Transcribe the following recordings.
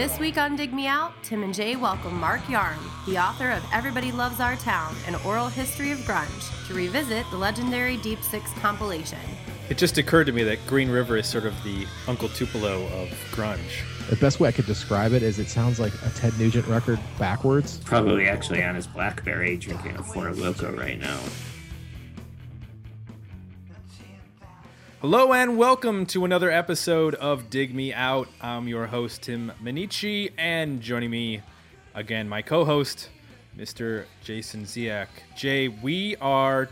This week on Dig Me Out, Tim and Jay welcome Mark Yarm, the author of Everybody Loves Our Town An Oral History of Grunge, to revisit the legendary Deep Six compilation. It just occurred to me that Green River is sort of the Uncle Tupelo of grunge. The best way I could describe it is it sounds like a Ted Nugent record backwards. Probably actually on his Blackberry drinking a Four Loco right now. Hello and welcome to another episode of Dig Me Out. I'm your host, Tim Minichi, and joining me again, my co host, Mr. Jason Ziak. Jay, we are,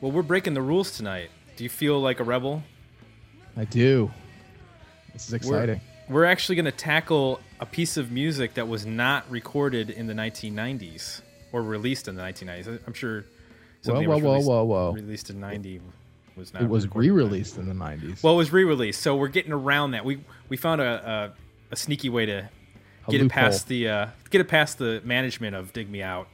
well, we're breaking the rules tonight. Do you feel like a rebel? I do. This is exciting. We're, we're actually going to tackle a piece of music that was not recorded in the 1990s or released in the 1990s. I'm sure whoa, was whoa, released, whoa, whoa. released in 90 was not. It was re-released in the '90s. Well, it was re-released, so we're getting around that. We we found a a, a sneaky way to A get it past the uh, get it past the management of Dig Me Out,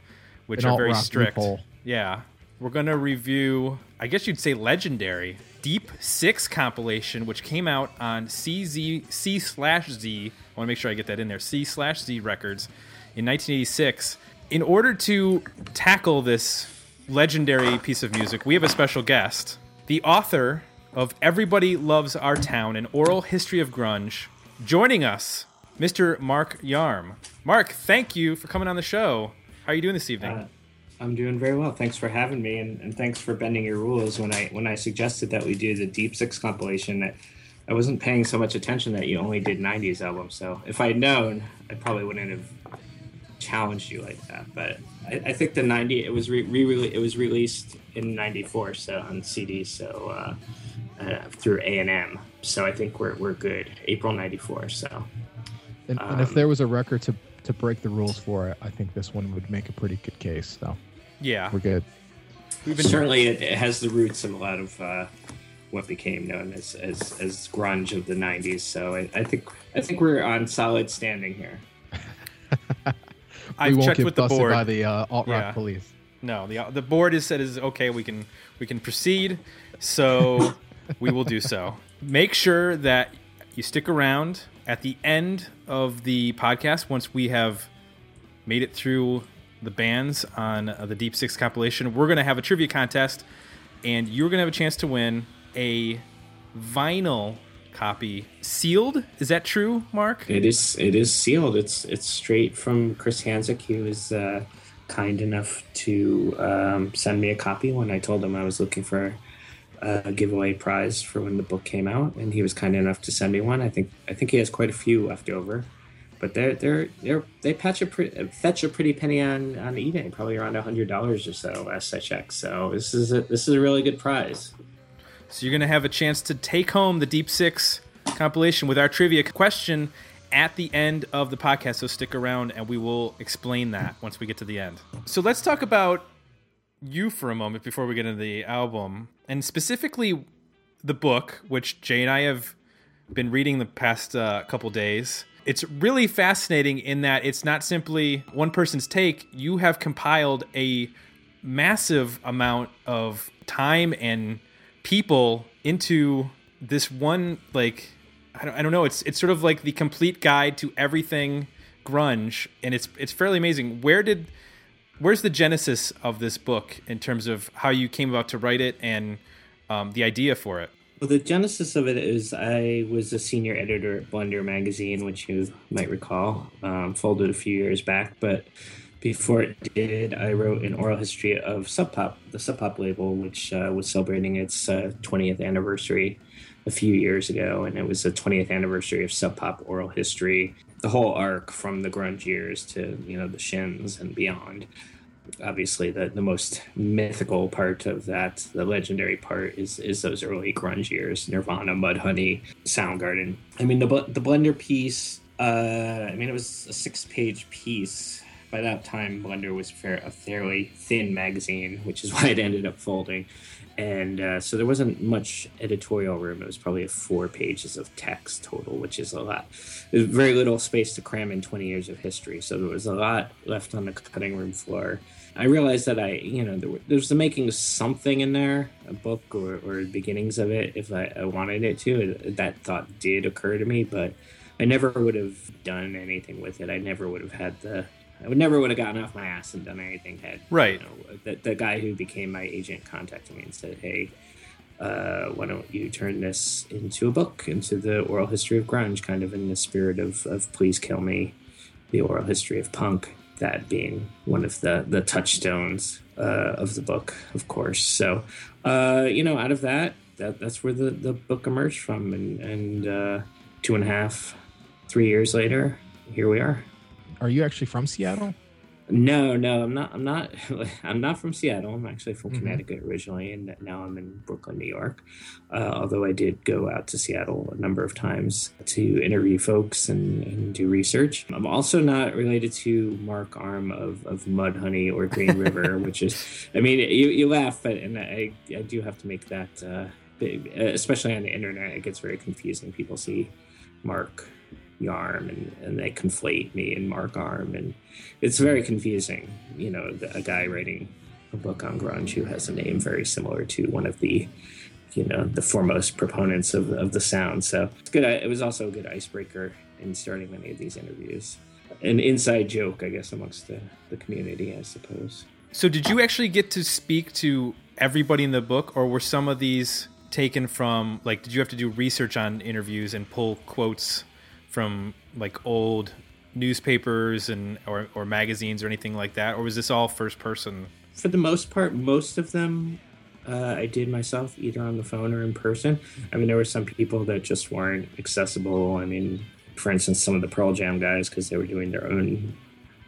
which An are very strict. loophole. Yeah, we're gonna review. I guess you'd say legendary Deep Six compilation, which came out on CZ C slash Z. I want to make sure I get that in there. C slash Z Records in 1986. In order to tackle this legendary piece of music, we have a special guest, the author of Everybody Loves Our Town: An Oral History of Grunge, joining us, Mr. Mark Yarm. Mark, thank you for coming on the show. How are you doing this evening? Uh, I'm doing very well. Thanks for having me, and, and thanks for bending your rules when I when I suggested that we do the Deep Six compilation. That I wasn't paying so much attention that you only did '90s albums. So if I'd known, I probably wouldn't have challenged you like that. But I, I think the '90 it was re, re it was released in '94, so on CD, so uh, uh, through A and M. So I think we're we're good. April '94. So and, and if um, there was a record to to break the rules for it, I think this one would make a pretty good case. So yeah, we're good. we've been certainly it, it has the roots of a lot of uh, what became known as, as as grunge of the '90s. So I, I think I think we're on solid standing here. I've won't checked get with the busted board. by the uh, alt rock Yeah. police. No, the the board has said is okay. We can we can proceed, so we will do so. Make sure that you stick around at the end of the podcast once we have made it through the bands on uh, the Deep Six compilation. We're gonna have a trivia contest, and you're gonna have a chance to win a vinyl copy sealed. Is that true, Mark? It is it is sealed. It's it's straight from Chris Hanzsek. He was uh, kind enough to um, send me a copy when I told him I was looking for a giveaway prize for when the book came out, and he was kind enough to send me one. I think I think he has quite a few left over, but they're they're they're they patch a pre- fetch a pretty penny on on eBay, probably around a hundred dollars or so last I checked. So this is a, this is a really good prize. So you're going to have a chance to take home the Deep Six compilation with our trivia question at the end of the podcast. So stick around and we will explain that once we get to the end. So let's talk about you for a moment before we get into the album and specifically the book, which Jay and I have been reading the past uh, couple days. It's really fascinating in that it's not simply one person's take. You have compiled a massive amount of time and people into this one like I don't, I don't know it's it's sort of like the complete guide to everything grunge and it's it's fairly amazing where did where's the genesis of this book in terms of how you came about to write it and um, the idea for it Well, the genesis of it is I was a senior editor at Blender magazine, which you might recall, um, folded a few years back. But before it did, I wrote an oral history of Sub Pop, the Sub Pop label, which uh, was celebrating its uh, 20th anniversary a few years ago. And it was the 20th anniversary of Sub Pop oral history, the whole arc from the grunge years to, you know, the shins and beyond. Obviously the, the most mythical part of that the legendary part is is those early grunge years nirvana mudhoney soundgarden. I mean the the blender piece uh i mean it was a six page piece by that time blender was a fairly thin magazine which is why it ended up folding and uh, so there wasn't much editorial room. It was probably four pages of text total, which is a lot. There's very little space to cram in 20 years of history, so there was a lot left on the cutting room floor. I realized that I, you know, there, were, there was the making of something in there, a book or, or beginnings of it, if I, I wanted it to. That thought did occur to me, but I never would have done anything with it. I never would have had the. I would never would have gotten off my ass and done anything. Had right. You know, the, the guy who became my agent contacted me and said, "Hey, uh, why don't you turn this into a book, into the oral history of grunge, kind of in the spirit of, of Please Kill Me, the oral history of punk, that being one of the, the touchstones uh, of the book, of course. So, uh, you know, out of that, that that's where the, the book emerged from. And, and uh, two and a half, three years later, here we are. Are you actually from Seattle? No, no, I'm not. I'm not. I'm not from Seattle. I'm actually from mm-hmm. Connecticut originally, and now I'm in Brooklyn, New York. Uh, although I did go out to Seattle a number of times to interview folks and, and do research. I'm also not related to Mark Arm of, of Mudhoney or Green River, which is, I mean, you, you laugh, but and I I do have to make that, uh, especially on the internet, it gets very confusing. People see Mark Yarm and, and they conflate me and Mark Arm and it's very confusing. You know, a guy writing a book on grunge who has a name very similar to one of the you know the foremost proponents of, of the sound. So it's good. It was also a good icebreaker in starting many of these interviews. An inside joke, I guess, amongst the, the community, I suppose. So did you actually get to speak to everybody in the book, or were some of these taken from like? Did you have to do research on interviews and pull quotes from like old newspapers and or, or magazines or anything like that or was this all first person? For the most part most of them uh, i did myself either on the phone or in person. I mean there were some people that just weren't accessible. I mean for instance some of the pearl jam guys because they were doing their own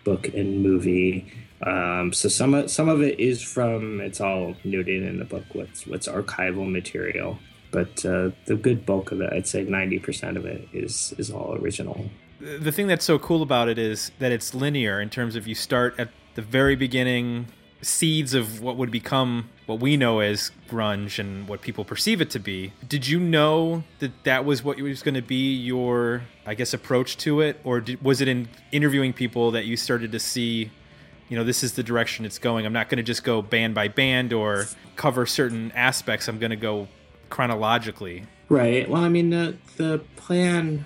book and movie. Um, so some of some of it is from it's all noted in the book what's what's archival material but uh, the good bulk of it, I'd say ninety percent of it is is all original. The thing that's so cool about it is that it's linear in terms of you start at the very beginning, seeds of what would become what we know as grunge and what people perceive it to be. Did you know that that was what was going to be your, I guess, approach to it, or did, was it in interviewing people that you started to see? You know, this is the direction it's going. I'm not going to just go band by band or cover certain aspects. I'm going to go chronologically. Right. Well, I mean, the the plan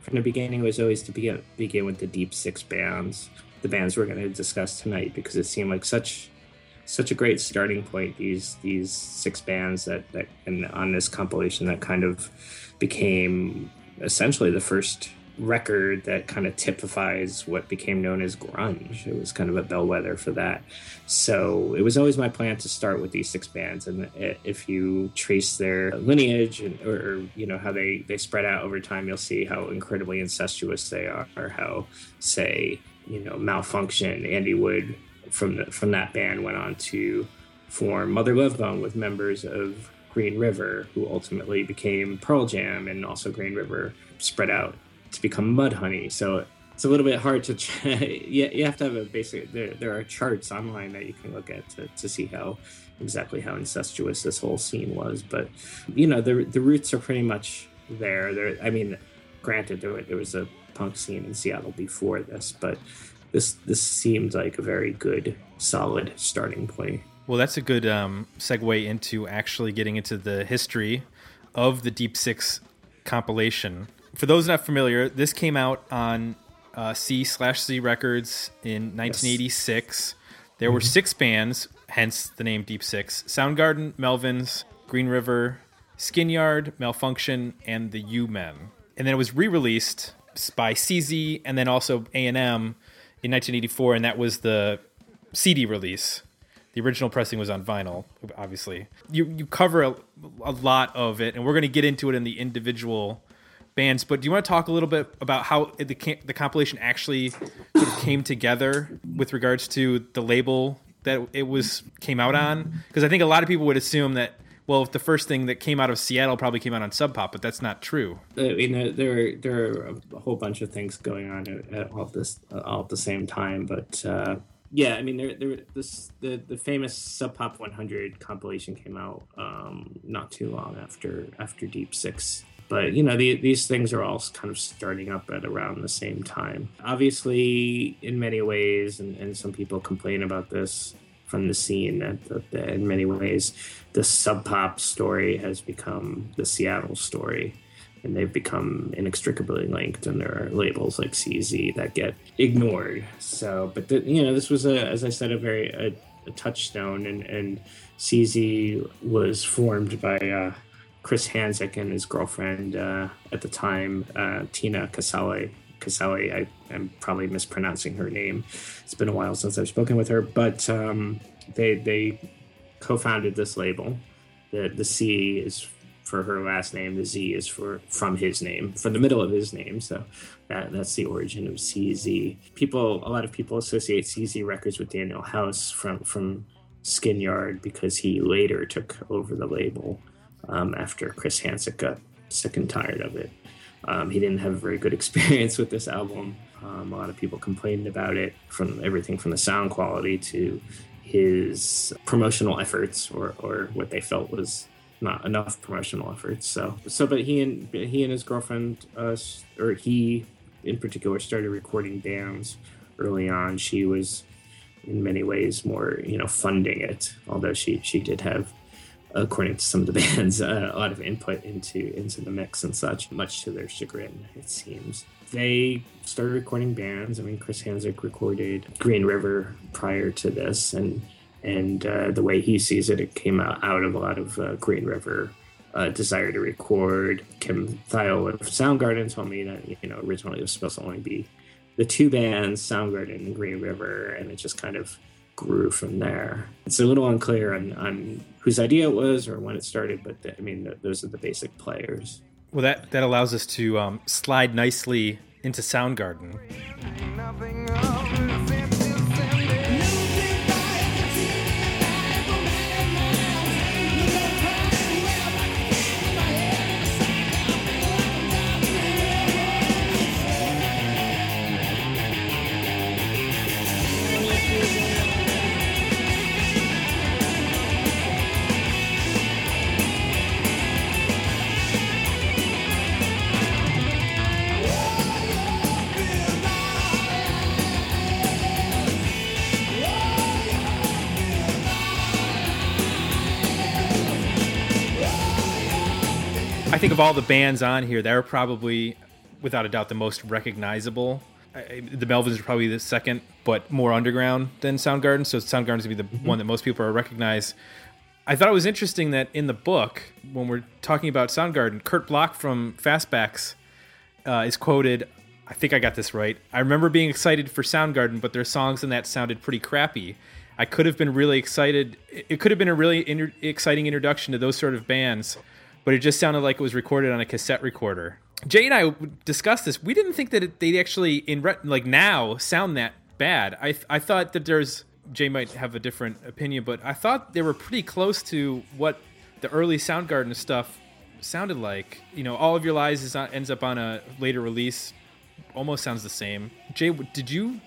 from the beginning was always to begin begin with the deep six bands, the bands we're going to discuss tonight, because it seemed like such such a great starting point. These these six bands that that and on this compilation that kind of became essentially the first record that kind of typifies what became known as grunge. It was kind of a bellwether for that. So it was always my plan to start with these six bands, and if you trace their lineage and or you know how they they spread out over time, you'll see how incredibly incestuous they are, or how say you know malfunkshun Andy Wood from the, from that band went on to form Mother Love Bone with members of Green River, who ultimately became Pearl Jam, and also Green River spread out to become mudhoney. So it's a little bit hard to. you, you have to have a basic. There, there are charts online that you can look at to, to see how exactly how incestuous this whole scene was. But you know, the the roots are pretty much there. There. I mean, granted, there, there was a punk scene in Seattle before this, but this this seemed like a very good, solid starting point. Well, that's a good um, segue into actually getting into the history of the Deep Six compilation for those not familiar, this came out on uh, C slash Z Records in 1986. Yes. There mm-hmm. were six bands, hence the name Deep Six: Soundgarden, Melvins, Green River, Skinyard, Malfunkshun, and the U Men. And then it was re-released by CZ and then also A and M in 1984, and that was the CD release. The original pressing was on vinyl, obviously. You you cover a, a lot of it, and we're going to get into it in the individual bands. But do you want to talk a little bit about how the the compilation actually sort of came together with regards to the label that it was came out on? Because I think a lot of people would assume that well, if the first thing that came out of Seattle probably came out on Sub Pop, but that's not true. Uh, you know, there there are a whole bunch of things going on at, at all this all at the same time, but. Uh, yeah, I mean, there, there, this the the famous Sub Pop 100 compilation came out um, not too long after after Deep Six but you know the, these things are all kind of starting up at around the same time. Obviously in many ways and, and some people complain about this from the scene that, that in many ways the sub pop story has become the seattle story. And they've become inextricably linked and there are labels like cz that get ignored. So but the, you know this was a as i said a very a, a touchstone. And and cz was formed by uh, chris hanzsek and his girlfriend uh, at the time uh, tina casale casale I, i'm probably mispronouncing her name it's been a while since i've spoken with her but um, they they co-founded this label the the c is for her last name. The Z is for from his name, from the middle of his name. So that that's the origin of CZ. People, a lot of people associate CZ Records with Daniel House from from Skin Yard because he later took over the label um, after Chris Hanzsek got sick and tired of it. Um, he didn't have a very good experience with this album. Um, a lot of people complained about it, from everything from the sound quality to his promotional efforts, or, or what they felt was not enough promotional efforts. So so but he and he and his girlfriend uh, or he in particular started recording bands early on. She was in many ways more you know funding it, although she she did have according to some of the bands uh, a lot of input into into the mix and such much to their chagrin it seems they started recording bands i mean chris hanzsek recorded green river prior to this and and uh, the way he sees it, it came out, out of a lot of uh, Green River uh, desire to record. Kim Thayil of Soundgarden told me that you know originally it was supposed to only be the two bands, Soundgarden and Green River, and it just kind of grew from there. It's a little unclear on, on whose idea it was or when it started, but the, I mean those are the basic players. Well, that that allows us to um, slide nicely into Soundgarden. Think of all the bands on here, they're probably, without a doubt, the most recognizable. I, the Melvins are probably the second, but more underground than Soundgarden. So Soundgarden's gonna be the mm-hmm. one that most people are recognize. I thought it was interesting that in the book, when we're talking about Soundgarden, Kurt Block from Fastbacks uh, is quoted. I think I got this right. I remember being excited for Soundgarden, but their songs in that sounded pretty crappy. I could have been really excited. It could have been a really inter- exciting introduction to those sort of bands but it just sounded like it was recorded on a cassette recorder. Jay and I discussed this. We didn't think that it, they'd actually in like now sound that bad. I I thought that there's Jay might have a different opinion, but I thought they were pretty close to what the early Soundgarden stuff sounded like. You know, All of Your Lies is ends up on a later release. Almost sounds the same. Jay, did you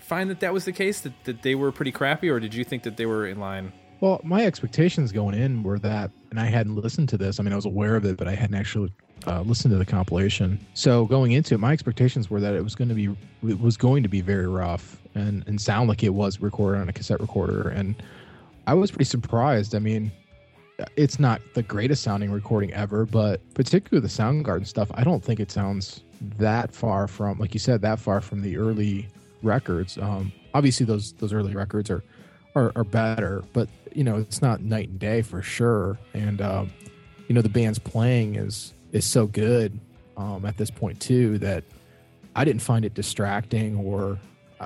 find that that was the case that, that they were pretty crappy, or did you think that they were in line? Well, my expectations going in were that, and I hadn't listened to this. I mean, I was aware of it, but I hadn't actually uh, listened to the compilation. So going into it, my expectations were that it was going to be it was going to be very rough and and sound like it was recorded on a cassette recorder. And I was pretty surprised. I mean, it's not the greatest sounding recording ever, but particularly the Soundgarden stuff, I don't think it sounds that far from, like you said, that far from the early records. Um, obviously, those those early records are are, are better, but you know it's not night and day for sure. And um, you know the band's playing is is so good um, at this point too that I didn't find it distracting or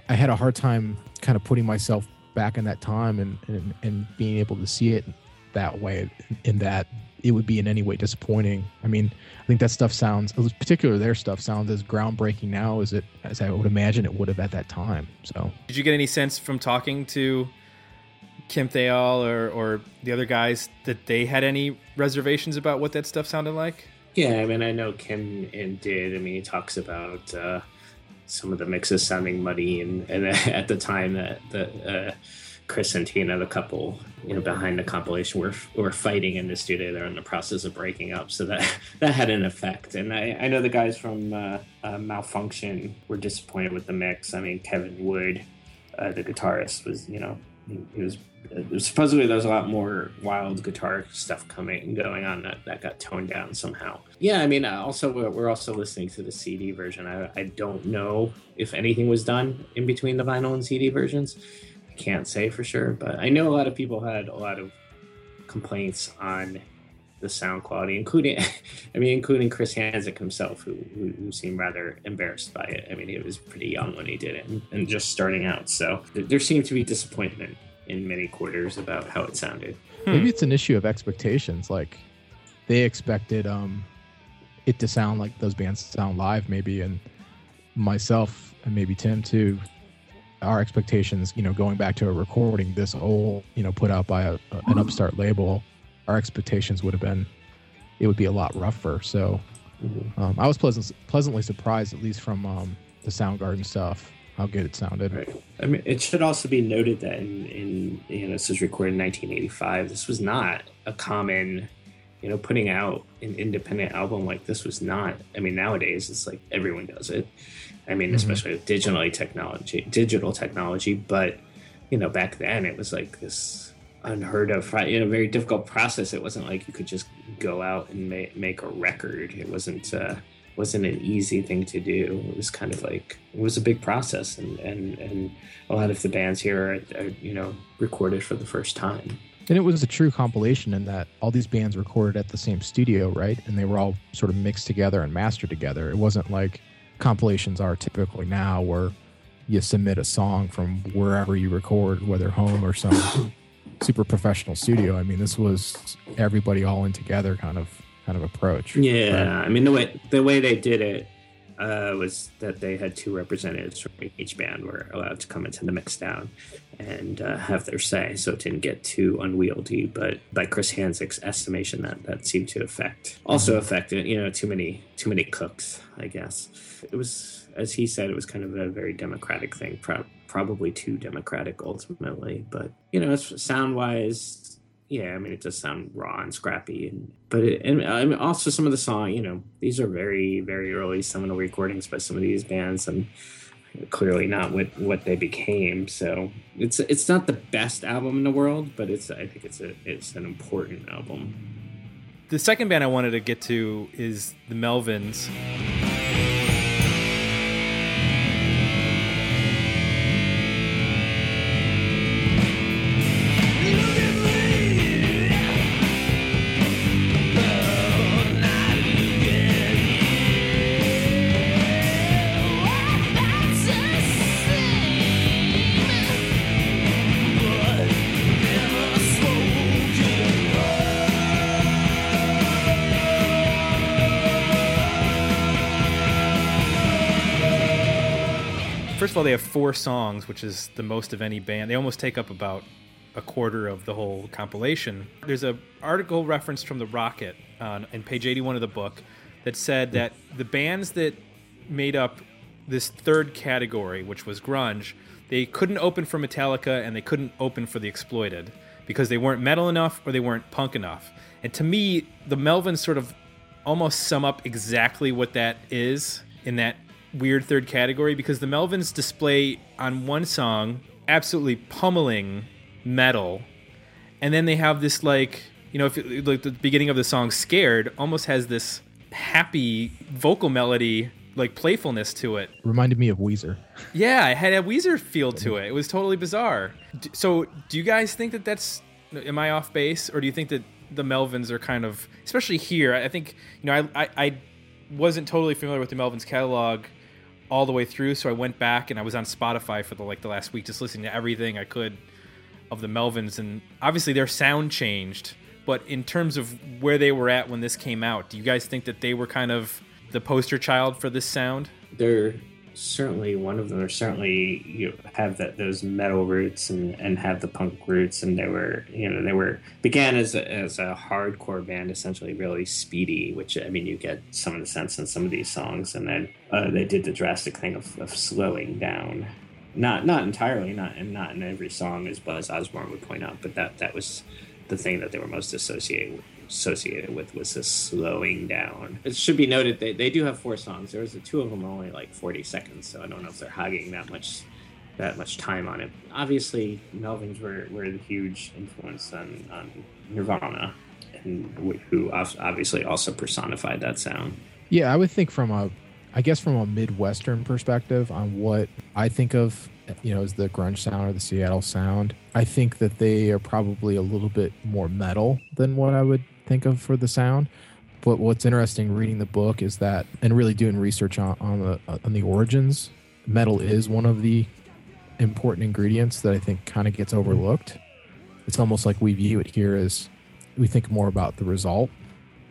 I had a hard time kind of putting myself back in that time and and, and being able to see it that way in that it would be in any way disappointing. I mean, I think that stuff sounds, particularly their stuff sounds as groundbreaking now as it as I would imagine it would have at that time. So, did you get any sense from talking to Kim Thayil or, or the other guys that they had any reservations about what that stuff sounded like? Yeah, I mean, I know Kim and did. I mean, he talks about uh, some of the mixes sounding muddy, and, and at the time that the uh, Chris and Tina, the couple, you know, behind the compilation, were were fighting in the studio. They're in the process of breaking up, so that that had an effect. And I, I know the guys from uh, uh Malfunkshun were disappointed with the mix. I mean, Kevin Wood, uh, the guitarist, was you know he was supposedly there's a lot more wild guitar stuff coming and going on that, that got toned down somehow. Yeah i mean uh, also we're also listening to the cd version. I, I don't know if anything was done in between the vinyl and cd versions. I can't say for sure but i know a lot of people had a lot of complaints on the sound quality including i mean including chris hanzsek himself who, who, who seemed rather embarrassed by it i mean he was pretty young when he did it and, and just starting out so there seemed to be disappointment in many quarters about how it sounded. Hmm. Maybe it's an issue of expectations. Like they expected um it to sound like those bands sound live, maybe, and myself and maybe Tim too. Our expectations, you know, going back to a recording this old, you know, put out by a, a, an upstart label, our expectations would have been it would be a lot rougher. So mm-hmm. um, I was pleasant, pleasantly surprised, at least from um, the Soundgarden stuff how good it sounded. Right. I mean, it should also be noted that in, in you know this was recorded in 1985. This was not a common, you know, putting out an independent album like this was not. I mean, nowadays it's like everyone does it. I mean, mm-hmm. especially with digitally technology, digital technology. But you know, back then it was like this unheard of, you know, very difficult process. It wasn't like you could just go out and make make a record. It wasn't. Uh, wasn't an easy thing to do. It was kind of like it was a big process, and and and a lot of the bands here are, are, you know recorded for the first time. And it was a true compilation in that all these bands recorded at the same studio, right? And they were all sort of mixed together and mastered together. It wasn't like compilations are typically now, where you submit a song from wherever you record, whether home or some super professional studio. I mean, this was everybody all in together, kind of kind of approach. Yeah, right? I mean the way the way they did it uh, was that they had two representatives from each band were allowed to come into the mix down and uh, have their say, so it didn't get too unwieldy. But by Chris Hanzsek's estimation, that that seemed to affect also mm-hmm. affected you know too many too many cooks, I guess. It was as he said, it was kind of a very democratic thing, pro- probably too democratic ultimately. But you know, sound wise, yeah, I mean, it does sound raw and scrappy, and but it, and I mean, also some of the song, you know, these are very very early seminal recordings by some of these bands, and clearly not what what they became. So it's it's not the best album in the world, but it's I think it's a it's an important album. The second band I wanted to get to is the Melvins. First of all, they have four songs, which is the most of any band. They almost take up about a quarter of the whole compilation. There's an article referenced from the Rocket on page 81 of the book that said that the bands that made up this third category, which was grunge, they couldn't open for Metallica and they couldn't open for the Exploited because they weren't metal enough or they weren't punk enough. And to me, the Melvins sort of almost sum up exactly what that is in that weird third category because the Melvins display on one song absolutely pummeling metal, and then they have this like you know if it, like the beginning of the song "Scared" almost has this happy vocal melody like playfulness to it. Reminded me of Weezer. Yeah, it had a Weezer feel to it. It was totally bizarre. So, do you guys think that that's am I off base, or do you think that the Melvins are kind of, especially here? I think you know I I, I wasn't totally familiar with the Melvins catalog all the way through. So I went back and I was on Spotify for the like the last week, just listening to everything I could of the Melvins, and obviously their sound changed. But in terms of where they were at when this came out, do you guys think that they were kind of the poster child for this sound? They're certainly one of them are certainly you know, have that those metal roots and and have the punk roots and they were you know they were began as a, as a hardcore band essentially really speedy which i mean you get some of the sense in some of these songs and then uh, they did the drastic thing of, of slowing down. Not not entirely not and not in every song as buzz osborne would point out but that that was the thing that they were most associated with associated with was this slowing down. It should be noted they, they do have four songs. There's two of them are only like 40 seconds, so I don't know if they're hogging that much that much time on it. Obviously, Melvins were, were a huge influence on, on Nirvana, and who obviously also personified that sound. Yeah, I would think from a, I guess from a Midwestern perspective on what I think of, you know, as the grunge sound or the Seattle sound. I think that they are probably a little bit more metal than what I would think of for the sound. But what's interesting reading the book is that, and really doing research on, on the on the origins, metal is one of the important ingredients that I think kind of gets overlooked. It's almost like we view it here as we think more about the result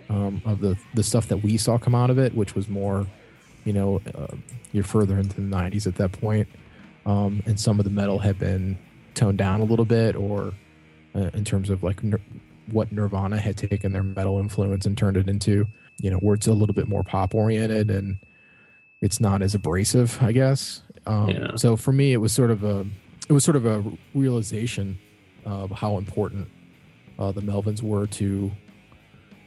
um, of the the stuff that we saw come out of it, which was more, you know, uh, you're further into the 90s at that point, um, and some of the metal had been toned down a little bit, or uh, in terms of like what Nirvana had taken their metal influence and turned it into, you know, where it's a little bit more pop oriented and it's not as abrasive, I guess. Um, yeah. So for me, it was sort of a it was sort of a realization of how important uh, the Melvins were to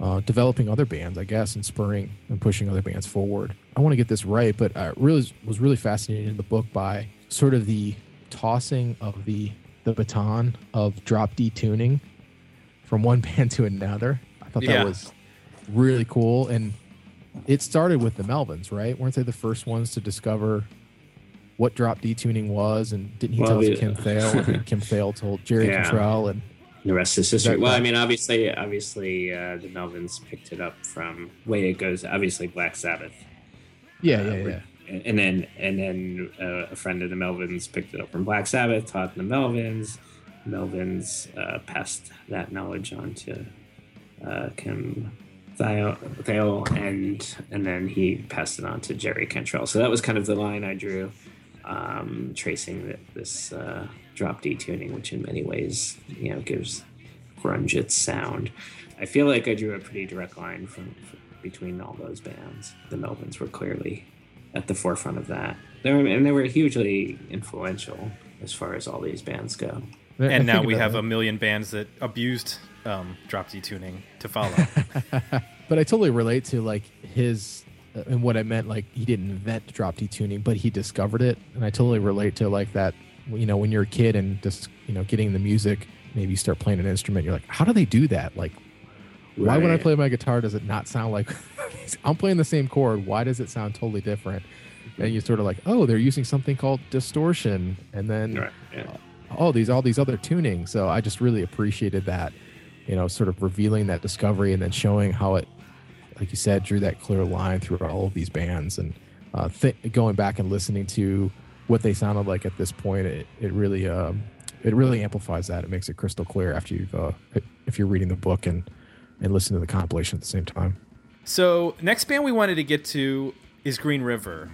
uh, developing other bands, I guess, and spurring and pushing other bands forward. I want to get this right, but I really was really fascinated in the book by sort of the tossing of the the baton of drop D tuning from one band to another. I thought yeah. that was really cool, and it started with the Melvins, right? Weren't they the first ones to discover what drop D tuning was? And didn't he well, tell us Kim Thayil? Kim Thayil told Jerry yeah. Cantrell, and the rest is history. Well, I mean, obviously, obviously, uh, the Melvins picked it up from way it goes. Obviously, Black Sabbath. Yeah, uh, yeah, yeah. And then, and then uh, a friend of the Melvins picked it up from Black Sabbath, taught the Melvins. Melvins uh, passed that knowledge on to uh, Kim Thayil, and and then he passed it on to Jerry Cantrell. So that was kind of the line I drew, um, tracing the, this uh, drop D tuning, which in many ways you know gives grunge its sound. I feel like I drew a pretty direct line from, from between all those bands. The Melvins were clearly at the forefront of that. They were, and they were hugely influential as far as all these bands go. And now we have a million bands that abused um, drop D tuning to follow. but I totally relate to like his uh, and what I meant. Like he didn't invent drop D tuning, but he discovered it, and I totally relate to like that. You know, when you're a kid and just you know getting the music, maybe you start playing an instrument. You're like, how do they do that? Like, right. why when I play my guitar does it not sound like I'm playing the same chord? Why does it sound totally different? And you sort of like, oh, they're using something called distortion, and then. Right. Yeah. Oh these all these other tunings so i just really appreciated that you know, sort of revealing that discovery and then showing how it, like you said, drew that clear line through all of these bands and uh, th- going back and listening to what they sounded like at this point, it, it really um, it really amplifies that. It makes it crystal clear after you've uh, if you're reading the book and and listening to the compilation at the same time. So next band we wanted to get to is Green River.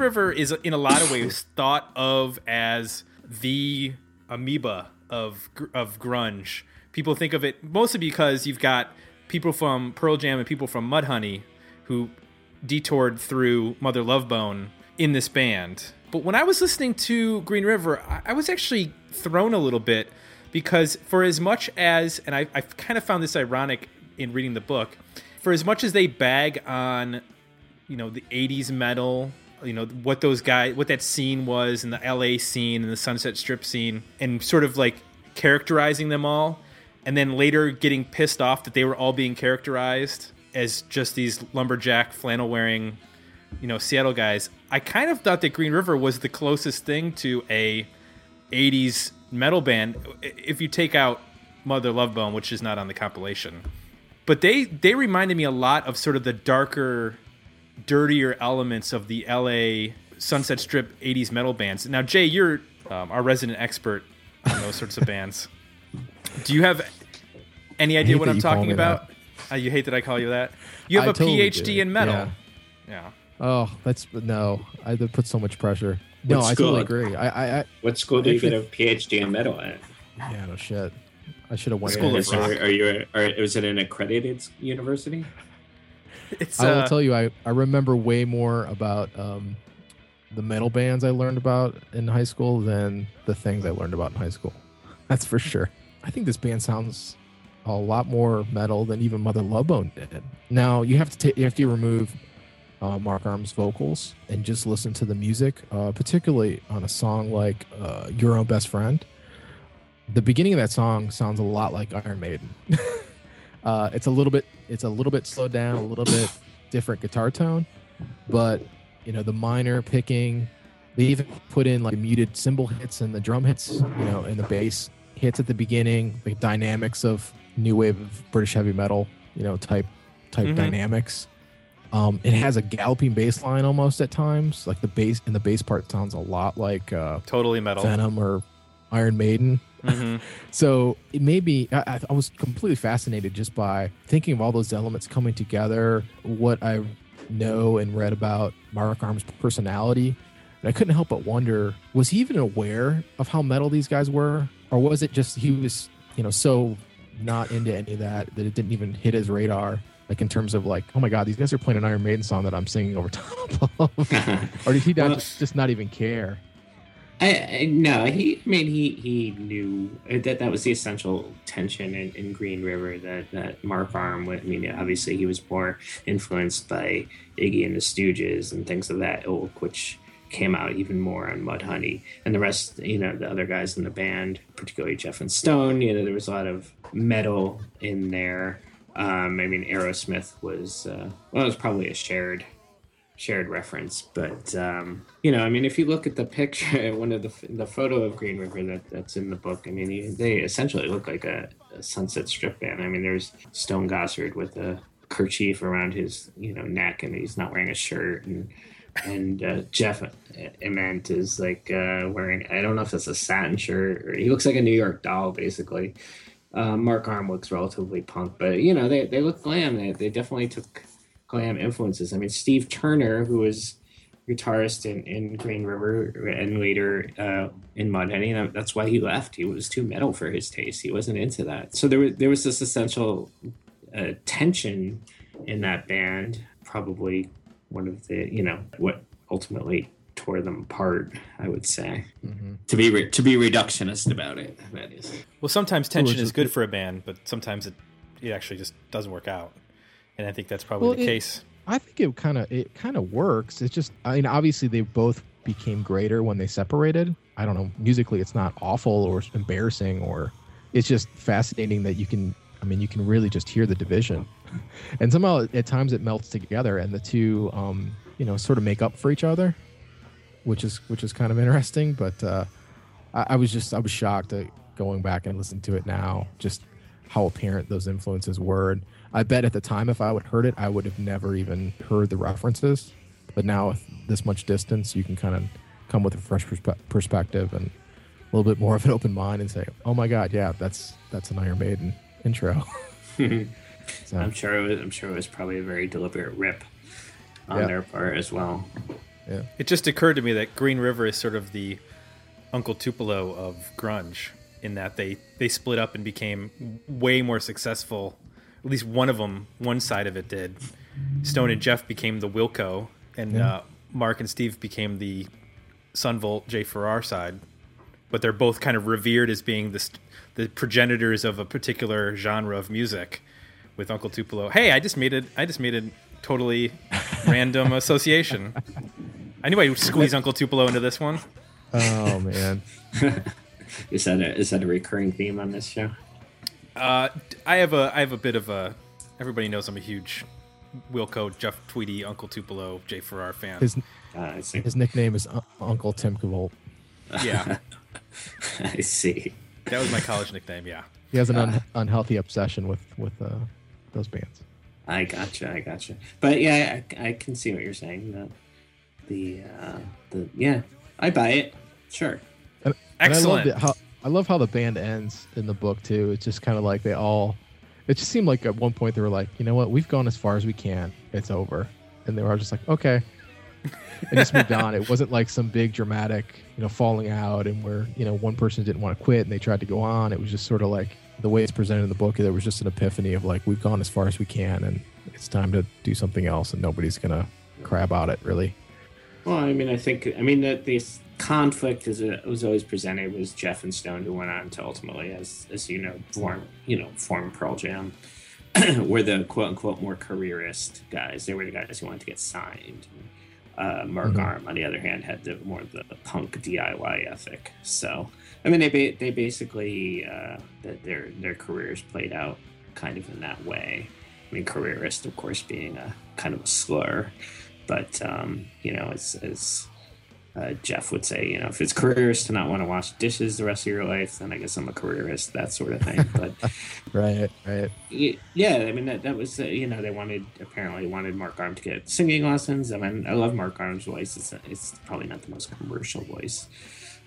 River is in a lot of ways thought of as the amoeba of of grunge. People think of it mostly because you've got people from Pearl Jam and people from Mudhoney who detoured through Mother Love Bone in this band. But when I was listening to Green River, I was actually thrown a little bit because for as much as, and I, I kind of found this ironic in reading the book, for as much as they bag on you know the 80s metal you know what those guys what that scene was in the la scene and the sunset strip scene and sort of like characterizing them all and then later getting pissed off that they were all being characterized as just these lumberjack flannel wearing you know seattle guys. I kind of thought that green river was the closest thing to a 80s metal band if you take out mother love bone which is not on the compilation. But they they reminded me a lot of sort of the darker dirtier elements of the LA Sunset Strip 80s metal bands. Now, Jay, you're um, our resident expert on those sorts of bands. Do you have any idea what I'm talking about? Uh, you hate that I call you that? You have I a totally PhD do. in metal. Yeah. Yeah. Oh, that's no. I that puts so much pressure. No, What I totally agree. I, I, I What school do you get a PhD in metal at? yeah, no shit. I should have went School there. of rock. are you? Are, is it an accredited university? It's I will uh, tell you, I, I remember way more about um, the metal bands I learned about in high school than the things I learned about in high school. That's for sure. I think this band sounds a lot more metal than even Mother Love Bone did. Now you have to take you have to remove uh, Mark Arm's vocals and just listen to the music, uh, particularly on a song like uh, "Your Own Best Friend." The beginning of that song sounds a lot like Iron Maiden. uh, it's a little bit it's a little bit slowed down, a little bit different guitar tone, but you know the minor picking. They even put in like muted cymbal hits and the drum hits, you know, and the bass hits at the beginning, the dynamics of new wave of British heavy metal, you know, type type Mhm. dynamics. Um, it has a galloping bass line almost at times, like the bass and the bass part sounds a lot like uh, totally metal. Venom or Iron Maiden. Hmm So it made me, I, I- I was completely fascinated just by thinking of all those elements coming together, what I know and read about Mark Arm's personality. And I couldn't help but wonder was he even aware of how metal these guys were? Or was it just he was, you know, so not into any of that that it didn't even hit his radar? Like in terms of like, oh my God, these guys are playing an Iron Maiden song that I'm singing over top of. or did he not Well- just, just not even care? I, I no, he. I mean, he he knew that that was the essential tension in, in Green River that that Mark Arm. I mean, obviously he was more influenced by Iggy and the Stooges and things of that ilk, which came out even more on Mudhoney and the rest. You know, the other guys in the band, particularly Jeff and Stone. You know, there was a lot of metal in there. Um, I mean, Aerosmith was uh, well, it was probably a shared shared reference but um you know i mean if you look at the picture one of the the photo of green river that that's in the book i mean you- they essentially look like a, a sunset strip band i mean there's stone gossard with a kerchief around his you know neck and he's not wearing a shirt and and uh, jeff ament is like uh wearing i don't know if it's a satin shirt or he looks like a new york doll basically uh, Mark Arm looks relatively punk, but you know they, they look glam. They, they definitely took glam influences. I mean, Steve Turner, who was guitarist in, in Green River and later uh, in Mudhoney, and that's why he left. He was too metal for his taste. He wasn't into that. So there was there was this essential uh, tension in that band. Probably one of the you know what ultimately tore them apart. I would say to be re- to be reductionist about it. That is. Well, sometimes tension is good for a band, but sometimes it it actually just doesn't work out. And I think that's probably Well, the it- case. I think it kind of it kind of works. It's just I mean obviously they both became greater when they separated. I don't know musically it's not awful or embarrassing or it's just fascinating that you can I mean you can really just hear the division. And somehow at times it melts together and the two um you know sort of make up for each other, which is which is kind of interesting, but uh I, I was just I was shocked at going back and listening to it now just how apparent those influences were. And I bet at the time, if I would heard it, I would have never even heard the references. But now, with this much distance, you can kind of come with a fresh perspe- perspective and a little bit more of an open mind and say, "Oh my God, yeah, that's that's an Iron Maiden intro." so, I'm sure it was. I'm sure it was probably a very deliberate rip on Yeah. their part as well. yeah, It just occurred to me that Green River is sort of the Uncle Tupelo of grunge in that they they split up and became way more successful. At least one of them, one side of it did. Stone and Jeff became the Wilco, and Yeah. uh, Mark and Steve became the Sunvolt Jay Farrar side. But they're both kind of revered as being the st- the progenitors of a particular genre of music. With Uncle Tupelo, hey, I just made it. I just made an totally random association. I knew I'd squeeze Uncle Tupelo into this one. Oh man. is that a is that a recurring theme on this show? Uh, I have a I have a bit of a. Everybody knows I'm a huge Wilco, Jeff Tweedy, Uncle Tupelo, Jay Farrar fan. His Uh, I see. his nickname is Un- Uncle Tim Cavolt. yeah, I see. that was my college nickname. Yeah. He has an un- unhealthy obsession with with uh, those bands. I gotcha. I gotcha. But yeah, I, I can see what you're saying. The the uh, the yeah, I buy it. Sure. And Excellent. I love how I love how the band ends in the book too. It's just kind of like they all. It just seemed like at one point they were like, you know what, we've gone as far as we can. It's over, and they were all just like, okay, and just moved on. It wasn't like some big dramatic, you know, falling out and where you know one person didn't want to quit and they tried to go on. It was just sort of like the way it's presented in the book. There was just an epiphany of like we've gone as far as we can, and it's time to do something else, and nobody's gonna cry about it really. Well, I mean, I think I mean that this conflict as it was always presented was Jeff and Stone, who went on to ultimately, as as you know, form you know form Pearl Jam, were the quote unquote more careerist guys. They were the guys who wanted to get signed. Uh, Mark Mhm. Arm, on the other hand, had the more the punk DIY ethic. So, I mean, they ba- they basically uh, that their their careers played out kind of in that way. I mean, careerist, of course, being a kind of a slur, but um, you know, as as uh, Jeff would say, you know, if it's careerist to not want to wash dishes the rest of your life, then I guess I'm a careerist, that sort of thing. But Right, right. yeah, I mean, that, that was, uh, you know, they wanted, apparently wanted Mark Arm to get singing lessons. I mean, I love Mark Arm's voice. It's, it's probably not the most commercial voice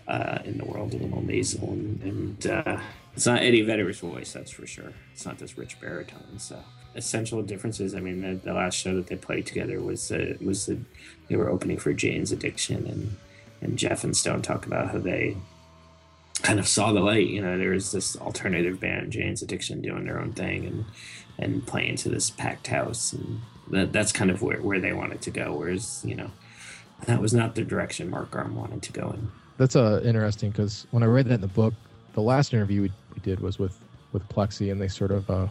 uh, in the world, a little nasal. And, and uh, it's not Eddie Vedder's voice, that's for sure. It's not this rich baritone. So essential differences. I mean, the, the last show that they played together was uh, was the, they were opening for Jane's Addiction, and and Jeff and Stone talk about how they kind of saw the light. You know, there was this alternative band, Jane's Addiction, doing their own thing and and playing to this packed house, and that, that's kind of where, where they wanted to go. Whereas, you know, that was not the direction Mark Arm wanted to go in. That's uh, interesting because when I read that in the book, the last interview we, we did was with with Plexi, and they sort of uh,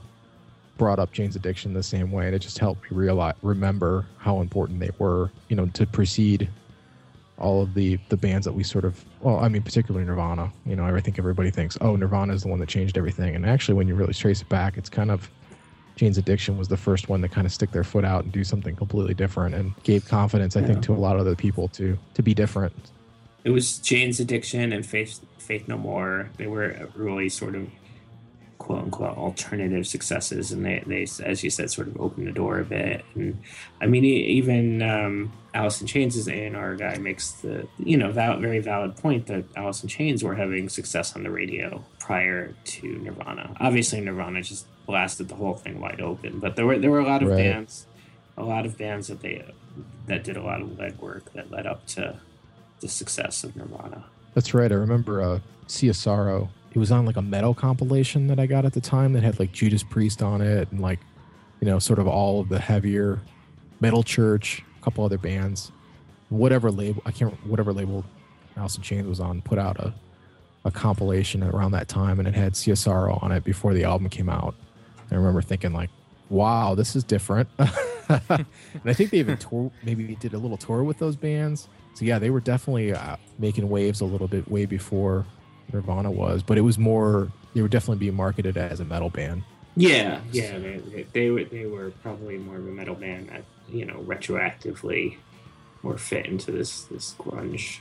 brought up Jane's addiction the same way, and it just helped me realize remember how important they were, you know, to precede all of the the bands that we sort of well, I mean, particularly Nirvana. You know, I think everybody thinks, oh, Nirvana is the one that changed everything, and actually, when you really trace it back, it's kind of Jane's Addiction was the first one to kind of stick their foot out and do something completely different, and gave confidence, I Yeah. think, to a lot of other people to to be different. It was Jane's Addiction and Faith Faith No More. They were really sort of quote unquote alternative successes, and they, they as you said, sort of opened the door a bit. And I mean, even um, in Chains' A and R guy makes the you know val- very valid point that Alice in Chains were having success on the radio prior to Nirvana. Obviously, Nirvana just blasted the whole thing wide open, but there were there were a lot of Right. bands, a lot of bands that they that did a lot of legwork that led up to the success of Nirvana. That's right. I remember uh, CSRO. It was on like a metal compilation that I got at the time that had like Judas Priest on it and like, you know, sort of all of the heavier Metal Church, a couple other bands. Whatever label, I can't, whatever label Alice in Chains was on, put out a, a compilation around that time and it had CSRO on it before the album came out. I remember thinking like, wow, this is different. and I think they even tour, maybe did a little tour with those bands. So yeah, they were definitely uh, making waves a little bit way before Nirvana was, but it was more. They were definitely being marketed as a metal band. Yeah, yeah, they, they, they were they were probably more of a metal band that you know retroactively more fit into this this grunge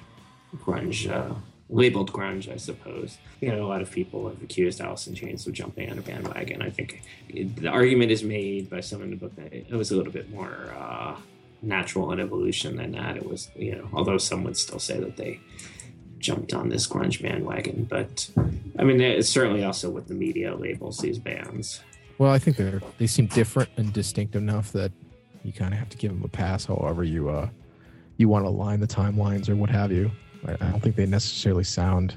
grunge uh, labeled grunge, I suppose. You know, a lot of people have accused Alice in Chains of jumping on a bandwagon. I think it, the argument is made by some in the book that it was a little bit more uh, natural in evolution than that. It was, you know, although some would still say that they jumped on this grunge bandwagon, but I mean, it's certainly also what the media labels these bands. Well, I think they're they seem different and distinct enough that you kind of have to give them a pass. However, you uh you want to align the timelines or what have you. I, I don't think they necessarily sound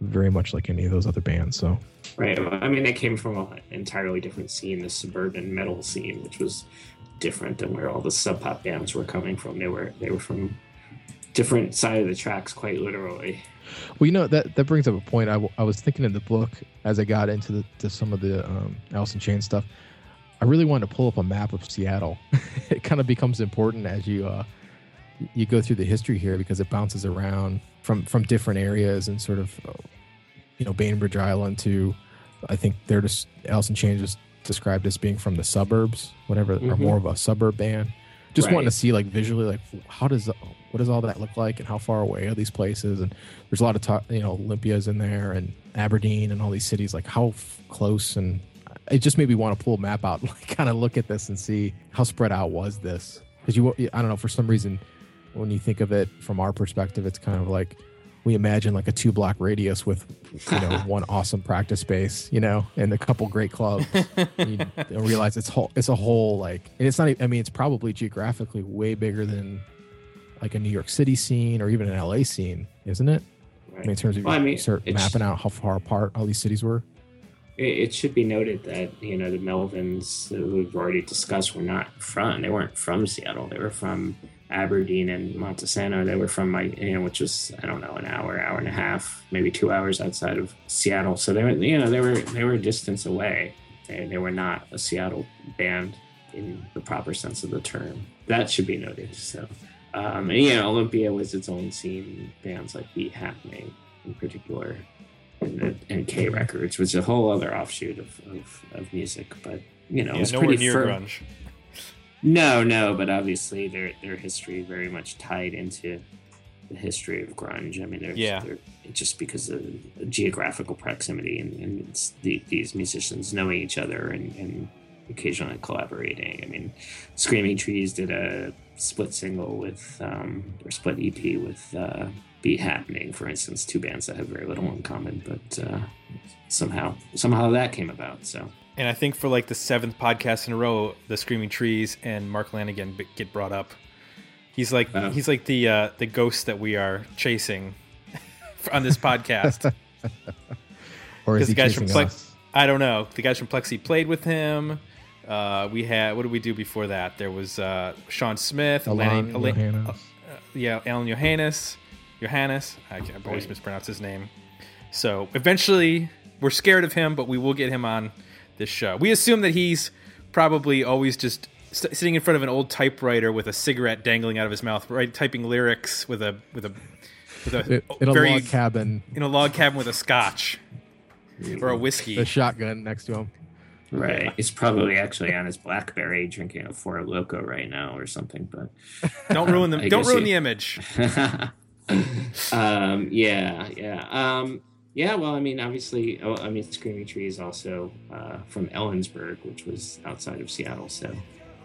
very much like any of those other bands. So Right. I mean, they came from an entirely different scene, the suburban metal scene, which was different than where all the sub pop bands were coming from. They were they were from different side of the tracks, quite literally. Well, you know that that brings up a point. I, w- I was thinking in the book as I got into the, to some of the um, Alice in Chains stuff. I really wanted to pull up a map of Seattle. it kind of becomes important as you uh, you go through the history here because it bounces around from from different areas and sort of uh, you know Bainbridge Island to I think they're just Alice in Chains is described as being from the suburbs, whatever, or Mhm. more of a suburb band. Just Right. wanting to see like visually like how does what does all that look like and how far away are these places? And there's a lot of talk you know Olympia's in there and Aberdeen and all these cities like how f- close? And it just made me want to pull a map out and like kind of look at this and see how spread out was this. Because you I don't know for some reason when you think of it from our perspective it's kind of like we imagine like a two block radius with you know one awesome practice space you know and a couple great clubs you realize it's whole it's a whole like and it's not i mean it's probably geographically way bigger than like a new york city scene or even an la scene isn't it I mean, in terms of Well, I mean, start mapping out how far apart all these cities were It, it should be noted that you know the Melvins that we've already discussed were not from. They weren't from Seattle. They were from Aberdeen and Montesano. They were from my you know, which was I don't know an hour, hour and a half, maybe two hours outside of Seattle. So they were you know they were they were a distance away. They, they were not a Seattle band in the proper sense of the term. That should be noted. So. Um, and you know, Olympia was its own scene. Bands like Beat Happening, in particular, and, and K Records, which is a whole other offshoot of, of, of music. But you know, Yeah, it's pretty near fir- grunge. No, no, but obviously their their history very much tied into the history of grunge. I mean, there's, Yeah. there- just because of geographical proximity and, and it's the, these musicians knowing each other and, and occasionally collaborating. I mean, Screaming Trees did a split single with um, or split EP with uh, Beat Happening, for instance, two bands that have very little in common, but uh, somehow somehow that came about. So And I think for like the seventh podcast in a row, the Screaming Trees and Mark Lanegan get brought up. He's like Wow. he's like the uh, the ghost that we are chasing on this podcast. or is Because he the guys from Plex, us? I don't know. The guys from Plexi played with him. Uh, we had what did we do before that? There was uh, Shawn Smith, Alan Alan- Johannes. uh, yeah, Alain Johannes, Johannes. I, I've always Right. mispronounced his name. So eventually, we're scared of him, but we will get him on this show. We assume that he's probably always just st- sitting in front of an old typewriter with a cigarette dangling out of his mouth, right, typing lyrics with a with a with a in in a log cabin in a log cabin with a scotch or a whiskey. a shotgun next to him Right. He's probably actually on his BlackBerry drinking a Four Loco right now or something. But Don't ruin the I Don't ruin you- the image. um, yeah, yeah, um, yeah. Well, I mean, obviously, oh, I mean, Screaming Tree is also uh, from Ellensburg, which was outside of Seattle, so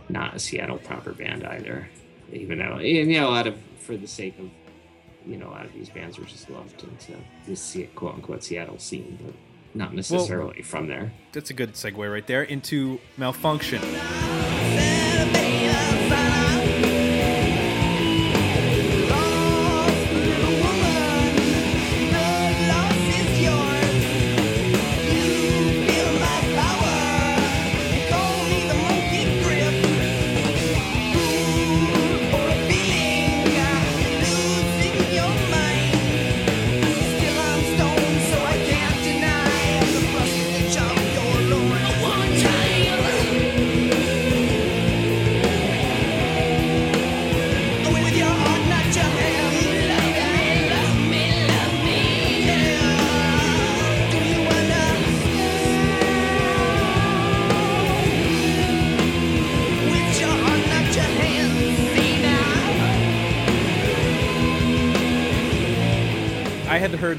not a Seattle proper band either. Even though, and, you know, a lot of for the sake of, you know, a lot of these bands were just lumped into this quote unquote Seattle scene, but not necessarily from there. That's a good segue right there into malfunkshun.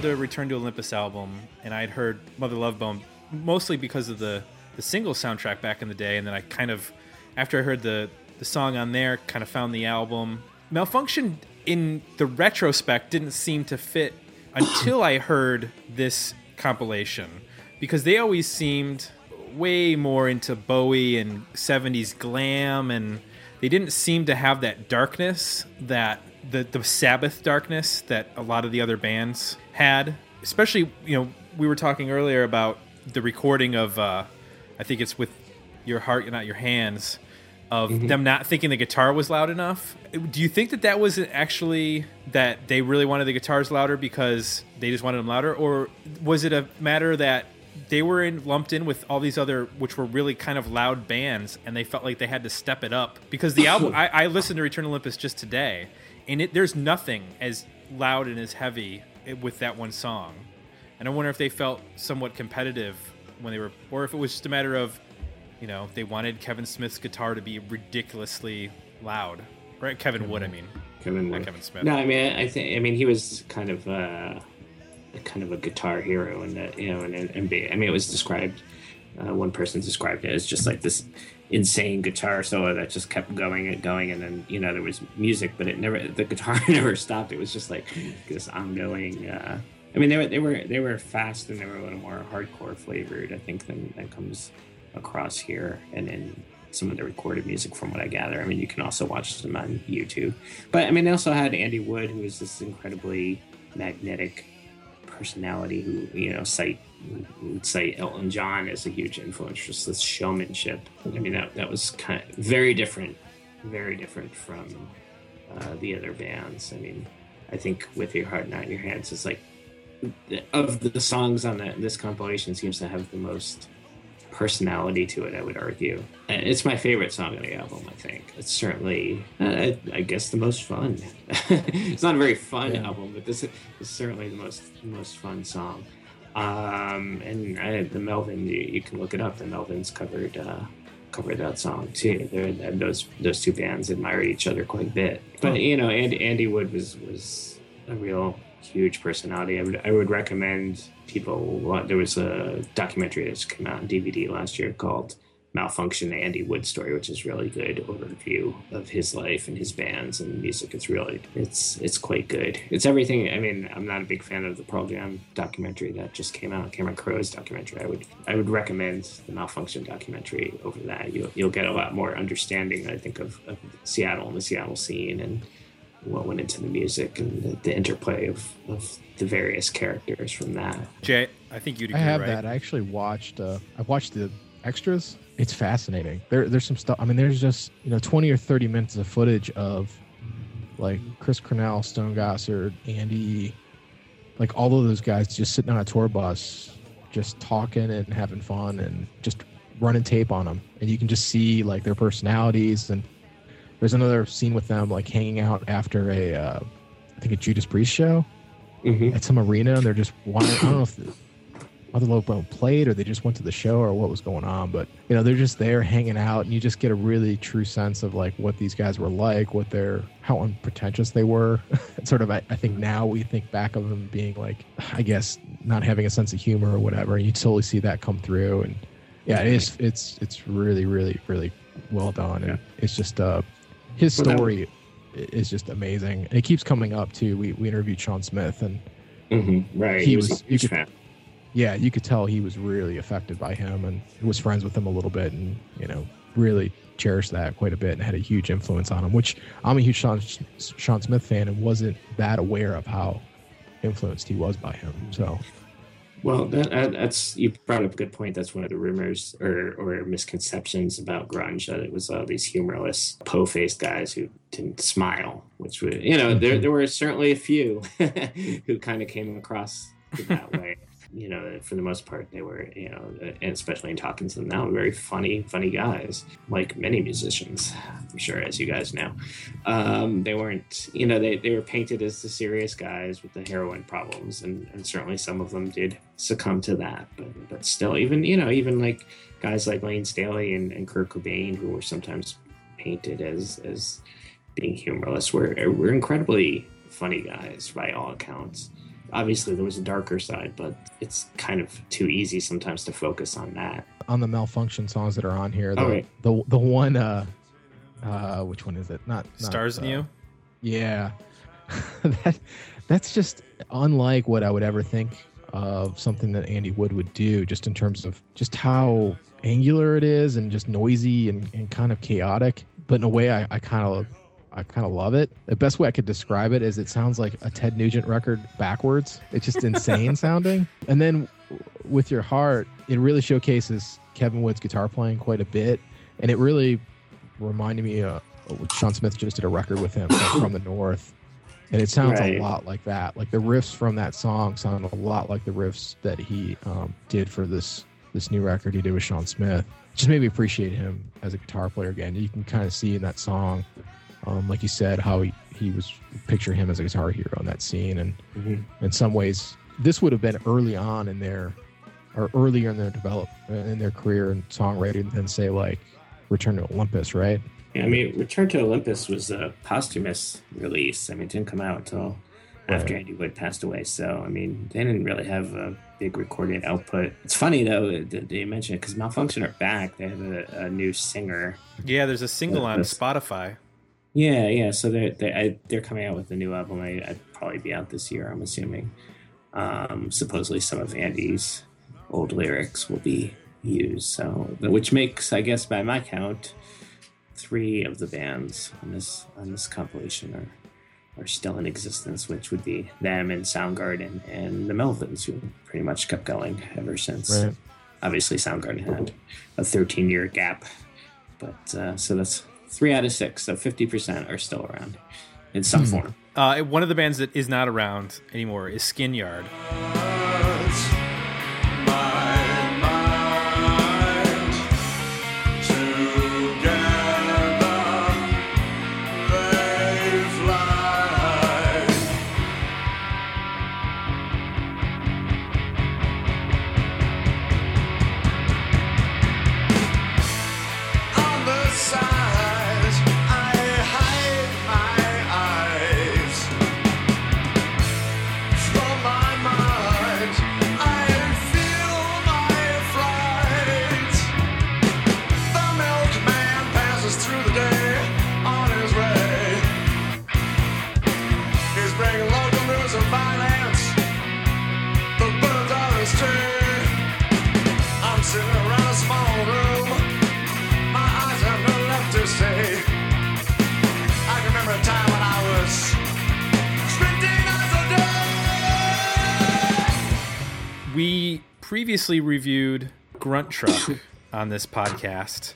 Heard the Return to Olympus album, and I had heard Mother Love Bone mostly because of the the single soundtrack back in the day, and then I kind of, after I heard the the song on there, kind of found the album. Malfunkshun in the retrospect didn't seem to fit until I heard this compilation because they always seemed way more into Bowie and 70s glam and they didn't seem to have that darkness that the the Sabbath darkness that a lot of the other bands had. Especially, you know, we were talking earlier about the recording of uh I think it's with your heart, and not your hands, of them not thinking the guitar was loud enough. Do you think that that was actually that they really wanted the guitars louder because they just wanted them louder, or was it a matter that they were in lumped in with all these other which were really kind of loud bands and they felt like they had to step it up because the album I, I listened to Return Olympus just today and it, there's nothing as loud and as heavy with that one song. And I wonder if they felt somewhat competitive when they were or if it was just a matter of you know they wanted Kevin Smith's guitar to be ridiculously loud. Right? Kevin Wood I mean. Kevin not Kevin Smith. No, I mean, I think, I mean, he was kind of uh, kind of a guitar hero, and that you know, and, and be- I mean, it was described. Uh, one person described it as just like this insane guitar solo that just kept going and going, and then you know there was music, but it never the guitar never stopped. It was just like this ongoing. Uh, I mean, they were they were they were fast and they were a little more hardcore flavored, I think, than that comes across here and in some of the recorded music from what I gather. I mean, you can also watch them on YouTube. But I mean, they also had Andy Wood, who is this incredibly magnetic personality who, you know, cite would cite Elton John as a huge influence, just this showmanship. I mean, that, that was kind of very different, very different from uh, the other bands. I mean, I think With Your Heart Not in Your Hands is like, of the songs on that, this compilation seems to have the most personality to it, I would argue. And It's my favorite song on the album, I think. It's certainly, uh, I guess, the most fun. it's not a very fun Yeah. album, but this is certainly the most most fun song. Um, and I, the Melvin, you, you can look it up. The Melvins covered uh, covered that song too. They're, those those two bands admired each other quite a bit. But you know, Andy, Andy Wood was was a real huge personality. I would I would recommend people. There was a documentary that came out on DVD last year called Malfunkshun: The Andy Wood Story, which is really good overview of his life and his bands and music. It's really it's it's quite good. It's everything. I mean, I'm not a big fan of the Pearl Jam documentary that just came out, Cameron Crowe's documentary. I would I would recommend the Malfunkshun documentary over that. You'll you'll get a lot more understanding, I think, of, of Seattle and the Seattle scene and what went into the music and the, the interplay of, of the various characters from that. Jay I think you'd agree, I have right that. I actually watched. Uh, I watched the extras. It's fascinating. There, there's some stuff. I mean, there's just you know 20 or 30 minutes of footage of like Chris Cornell, Stone Gossard, Andy, like all of those guys just sitting on a tour bus, just talking and having fun and just running tape on them. And you can just see like their personalities. And there's another scene with them like hanging out after a, uh, I think a Judas Priest show Mm-hmm. at some arena and they're just wandering. I don't know if the other local played or they just went to the show or what was going on, but you know, they're just there hanging out and you just get a really true sense of like what these guys were like, what their how unpretentious they were. Sort of I, I think now we think back of them being like I guess not having a sense of humor or whatever. And you totally see that come through and yeah, it is it's it's really, really, really well done. And it's just uh his story is just amazing. And it keeps coming up too. We we interviewed Shawn Smith and Mm-hmm. Right. He He, was, was- you could- fan. yeah, you could tell he was really affected by him and was friends with him a little bit and, you know, really cherished that quite a bit and had a huge influence on him, which I'm a huge Sean, Sean Smith fan and wasn't that aware of how influenced he was by him. So, Well, that, that, that's you brought up a good point. That's one of the rumors or, or misconceptions about grunge that it was all these humorless, po-faced guys who didn't smile. Which would, you know, there mm-hmm. there were certainly a few who kind of came across that way. You know, for the most part, they were, you know, and especially in talking to them now, very funny, funny guys, like many musicians, I'm sure, as you guys know. Um, they weren't, you know, they, they were painted as the serious guys with the heroin problems, and, and certainly some of them did succumb to that. But but still, even you know, even like guys like Lane Staley and, and Kurt Cobain, who were sometimes painted as as being humorless, were were incredibly funny guys by all accounts. Obviously, there was a darker side, but it's kind of too easy sometimes to focus on that. on the malfunkshun songs that are on here, the, right. the, the one, uh, uh, which one is it? Not, not Stars in uh, You Yeah. that that's just unlike what I would ever think of something that Andy Wood would do, just in terms of just how angular it is and just noisy and, and kind of chaotic. But in a way I, I kind of I kind of love it. The best way I could describe it is it sounds like a Ted Nugent record backwards. It's just insane sounding. And then with your heart, it really showcases Kevin Wood's guitar playing quite a bit, and it really reminded me uh, Shawn Smith just did a record with him from the north, and it sounds Right. a lot like that. Like the riffs from that song sound a lot like the riffs that he um, did for this this new record he did with Shawn Smith. Just made me appreciate him as a guitar player again. You can kind of see in that song, um, like you said, how he, he was picture him as a guitar hero in that scene, and Mhm. in some ways, this would have been early on in their or earlier in their develop in their career and songwriting than say like Return to Olympus, right? Yeah, I mean, Return to Olympus was a posthumous release. I mean, it didn't come out until after Right. Andy Wood passed away. So, I mean, they didn't really have a big recorded output. It's funny though that they mentioned it because Malfunkshun are back. They have a, a new singer. Yeah, there's a single on Spotify. Yeah, yeah. So they're they, I, they're coming out with a new album. I, I'd probably be out this year. I'm assuming. Um, supposedly, some of Andy's old lyrics will be used. So, which makes, I guess, by my count, three of the bands on this on this compilation are are still in existence, which would be them and Soundgarden and the Melvins, who pretty much kept going ever since. Right. Obviously, Soundgarden had a 13 year gap, but uh, so that's three out of six, so 50% are still around in some form. Uh, one of the bands that is not around anymore is Skin Yard. Previously reviewed Grunt Truck on this podcast,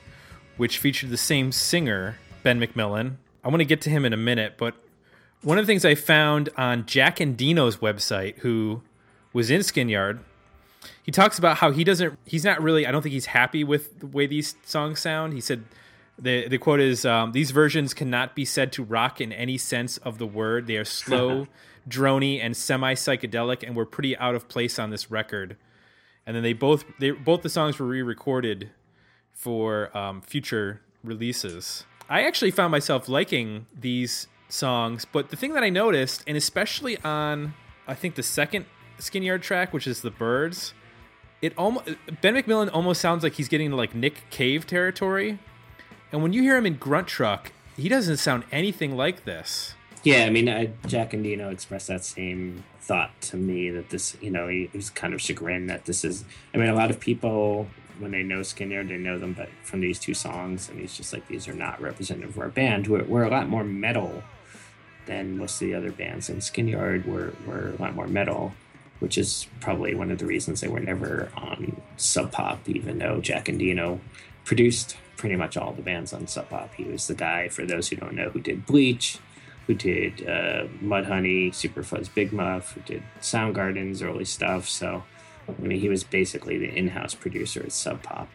which featured the same singer, Ben McMillan. I want to get to him in a minute, but one of the things I found on Jack Endino's website, who was in Skin Yard, he talks about how he doesn't, he's not really, I don't think he's happy with the way these songs sound. He said, the, the quote is, um, These versions cannot be said to rock in any sense of the word. They are slow, drony, and semi psychedelic, and were pretty out of place on this record. And then they both, they both the songs were re recorded for um, future releases. I actually found myself liking these songs, but the thing that I noticed, and especially on, I think the second Skin Yard track, which is the Birds, it almost Ben McMillan almost sounds like he's getting like Nick Cave territory. And when you hear him in Grunt Truck, he doesn't sound anything like this. Yeah, I mean, I, Jack Endino expressed that same thought to me that this, you know, he, he was kind of chagrined that this is. I mean, a lot of people when they know Skin Yard, they know them, but from these two songs, and he's just like, these are not representative of our band. We're, we're a lot more metal than most of the other bands, and Skin Yard were were a lot more metal, which is probably one of the reasons they were never on Sub Pop, even though Jack Endino produced pretty much all the bands on Sub Pop. He was the guy, for those who don't know, who did Bleach, who did uh, Mudhoney, Superfuzz Big Muff, who did Soundgarden's early stuff. So, I mean, he was basically the in-house producer at Sub Pop.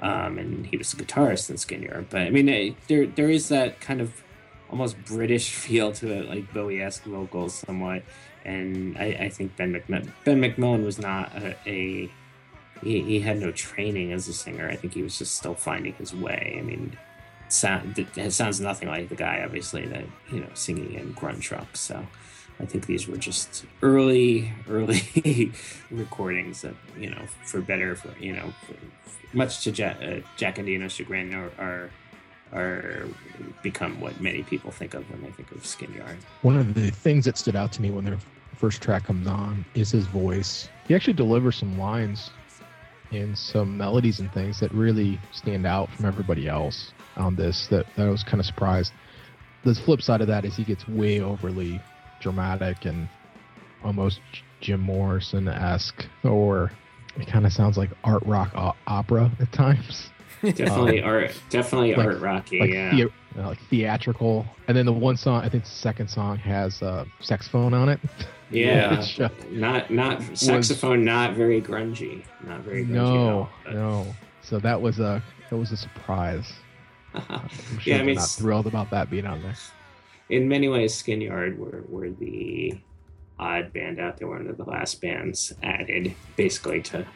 Um, and he was a guitarist in Skin. But I mean, eh, there there is that kind of almost British feel to it, like Bowie-esque vocals somewhat. And I, I think Ben McMillan Ben McMillan was not a, a he, he had no training as a singer. I think he was just still finding his way. I mean, sound, sounds nothing like the guy, obviously, that you know singing in Grunt Truck. So I think these were just early, early recordings that you know, for better, for you know, for, much to Jack, uh, Jack Endino's chagrin, are, are are become what many people think of when they think of Skin Yard. One of the things that stood out to me when their first track comes on is his voice. He actually delivers some lines and some melodies and things that really stand out from everybody else on this that, that I was kind of surprised. The flip side of that is he gets way overly dramatic and almost Jim Morrison esque, or it kind of sounds like art rock o- opera at times. Definitely art. Definitely like- art rocky. like, yeah. thea- uh, like theatrical. And then the one song, I think the second song has uh, saxophone on it. Yeah. Which, uh, Not not saxophone. Not very grungy. Not very grungy. no, at all, no. So that was a that was a surprise. I'm sure Yeah, I mean, not thrilled about that being on there. in many ways, Skin Yard were, were the odd band out there, one of the last bands added, basically to,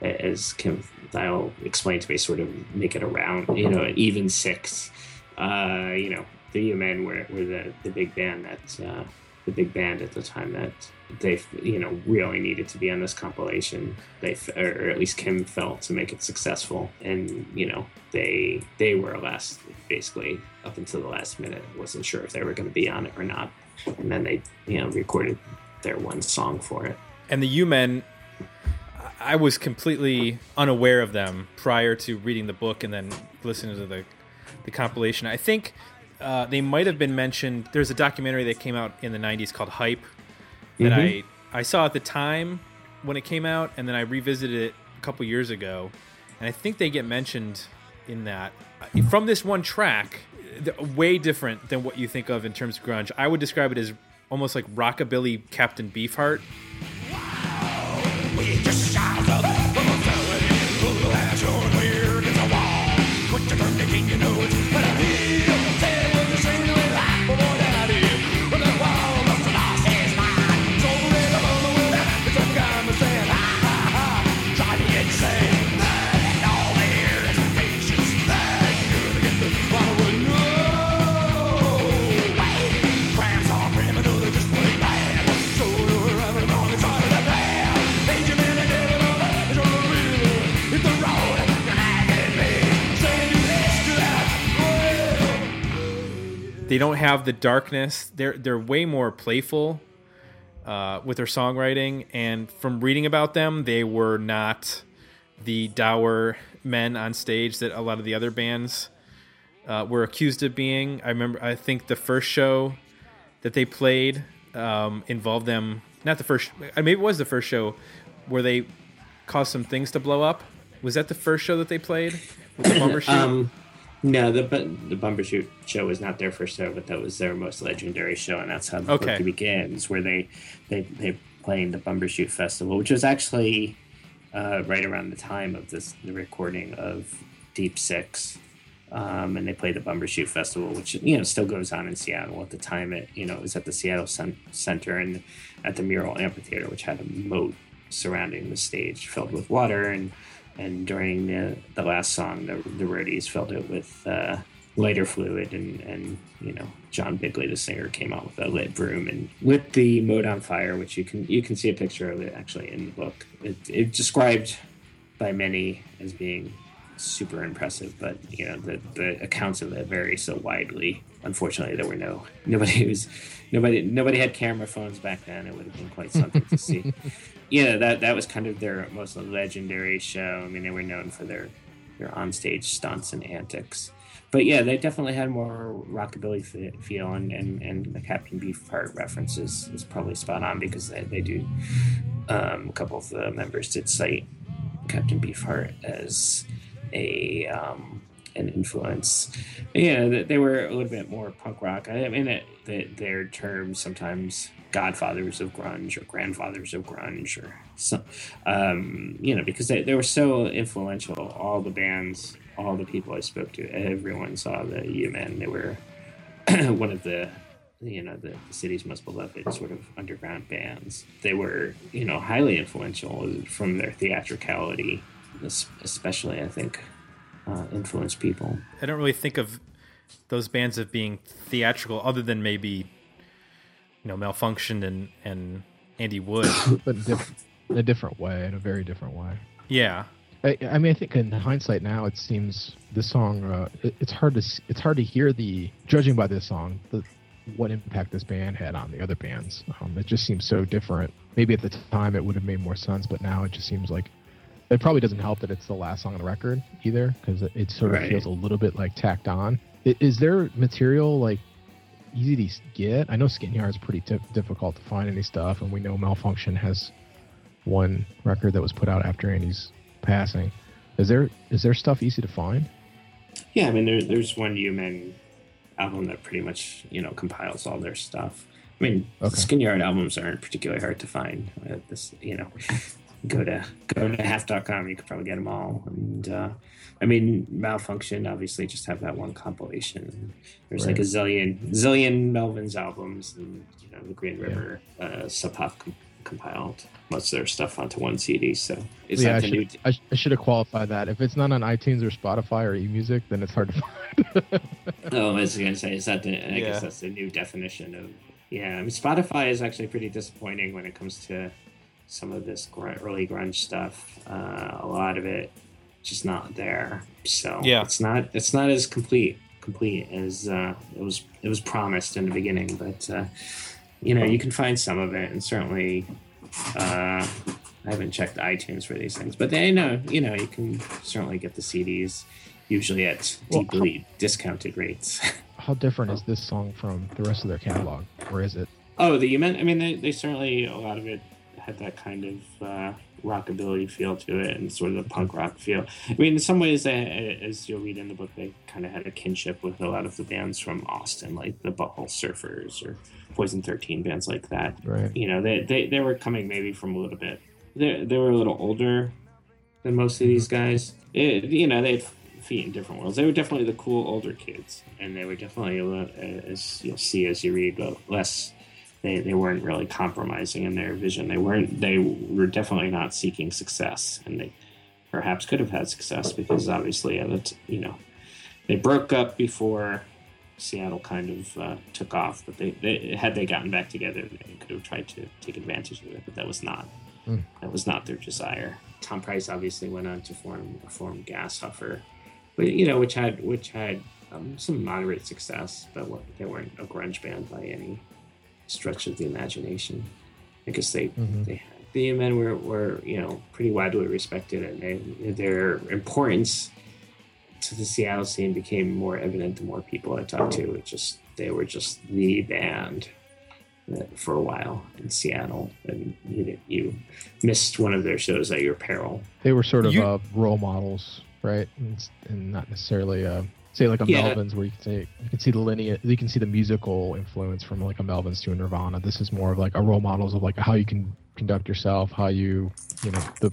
as Kim Dial explained to me, sort of make it around, you know, an even six. Uh, you know, the U Men were, were the, the big band that, uh, the big band at the time that they, you know, really needed to be on this compilation. They, or at least Kim felt to make it successful, and you know, they they were last basically up until the last minute. wasn't sure if they were going to be on it or not, and then they, you know, recorded their one song for it. And the U-Men, I was completely unaware of them prior to reading the book and then listening to the the compilation. I think uh, they might have been mentioned. There's a documentary that came out in the '90s called Hype that I I saw at the time when it came out, and then I revisited it a couple years ago, and I think they get mentioned in that Uh, from this one track. Way different than what you think of in terms of grunge. I would describe it as almost like rockabilly Captain Beefheart. They don't have the darkness. They're they're way more playful uh, with their songwriting. And from reading about them, they were not the dour men on stage that a lot of the other bands uh, were accused of being. I remember. I think the first show that they played um, involved them. Not the first. Maybe it was the first show where they caused some things to blow up. Was that the first show that they played with the Bumbershoot? Um, no, the the Bumbershoot show was not their first show, but that was their most legendary show, and that's how the Okay. book begins, where they they they playing the Bumbershoot Festival, which was actually uh, right around the time of this the recording of Deep Six. Um, and they played the Bumbershoot Festival, which you know still goes on in Seattle. At the time, it you know it was at the Seattle Cen- Center and at the Mural Amphitheater, which had a moat surrounding the stage filled with water. And and during the, the last song, the, the roadies filled it with uh, lighter fluid, and and you know John Bigley, the singer, came out with a lit broom and lit the moat on fire, which you can you can see a picture of it actually in the book. It, it described by many as being super impressive, but you know the, the accounts of it vary so widely. Unfortunately, there were no nobody was nobody nobody had camera phones back then. It would have been quite something to see. Yeah, that that was kind of their most legendary show. I mean, they were known for their their onstage stunts and antics. But yeah, they definitely had more rockabilly feel, and, and, and the Captain Beefheart reference is, is probably spot on because they, they do. Um, a couple of the members did cite Captain Beefheart as a um, an influence. Yeah, they, they were a little bit more punk rock. I mean, it, the, their terms sometimes godfathers of grunge or grandfathers of grunge or some, um, you know, because they, they were so influential. All the bands, all the people I spoke to, everyone saw the U Men. They were one of the you know the, the city's most beloved sort of underground bands. They were you know highly influential from their theatricality, especially I think uh, influenced people. I don't really think of those bands as being theatrical, other than maybe you know Malfunkshun and and Andy Wood. but diff- in a different way, in a very different way. yeah, I, I mean, I think in hindsight now, it seems this song. Uh, it, it's hard to it's hard to hear the judging by this song the what impact this band had on the other bands. Um, it just seems so different. Maybe at the time it would have made more sense, but now it just seems like it probably doesn't help that it's the last song on the record either, because it, it sort of Right. feels a little bit like tacked on. Is there material like easy to get? I know Skin Yard is pretty di- difficult to find any stuff, and we know Malfunkshun has one record that was put out after Andy's passing. Is there is there stuff easy to find? Yeah, I mean, there, there's one U-Men album that pretty much you know compiles all their stuff. I mean, Okay. Skin Yard albums aren't particularly hard to find. Uh, this, you know, go to go to half.com, you could probably get them all. And uh, I mean, Malfunkshun obviously just have that one compilation. There's like a zillion zillion Melvin's albums, and you know, the Green River uh, Sub Pop com- compiled most of their stuff onto one CD. So is yeah, I that new? should, I, sh- I should have qualified that. If it's not on iTunes or Spotify or eMusic, then it's hard to find. Oh, I was gonna say, is that the? I Yeah. guess that's the new definition of. Yeah, I mean, Spotify is actually pretty disappointing when it comes to some of this gr- early grunge stuff. Uh, a lot of it just not there. So Yeah. it's not it's not as complete complete as uh, it was it was promised in the beginning. But uh, you know, you can find some of it, and certainly. Uh, I haven't checked iTunes for these things, but they know you know you can certainly get the CDs usually at Well, deeply discounted rates. How different is this song from the rest of their catalog, or is it? Oh, the U-Men. I mean, they, they certainly a lot of it had that kind of uh, rockabilly feel to it, and sort of the punk rock feel. I mean, in some ways, they, as you'll read in the book, they kind of had a kinship with a lot of the bands from Austin, like the Butthole Surfers or Poison Thirteen bands like that. Right. You know, they they, they were coming maybe from a little bit. They they were a little older than most of these guys. It, you know, they had feet in different worlds. They were definitely the cool older kids, and they were definitely, as you'll see as you read, but less. They, they weren't really compromising in their vision. They weren't. They were definitely not seeking success, and they perhaps could have had success because obviously, that you know, they broke up before Seattle kind of uh, took off. But they, they had they gotten back together, they could have tried to take advantage of it. But that was not Hmm. that was not their desire. Tom Price obviously went on to form form Gas Huffer, but you know, which had which had um, some moderate success, but they weren't a grunge band by any stretch of the imagination. because guess they Mhm. they the men were, were you know pretty widely respected, and they, their importance to the Seattle scene became more evident the more people I talked to. It just they were just the band for a while in Seattle, and you, you missed one of their shows at your peril. They were sort of You- uh, role models, right? And, and not necessarily, uh, say like a Yeah. Melvins, where you can say you can see the lineage, you can see the musical influence from like a Melvins to a Nirvana. This is more of like a role models of like how you can conduct yourself, how you, you know, the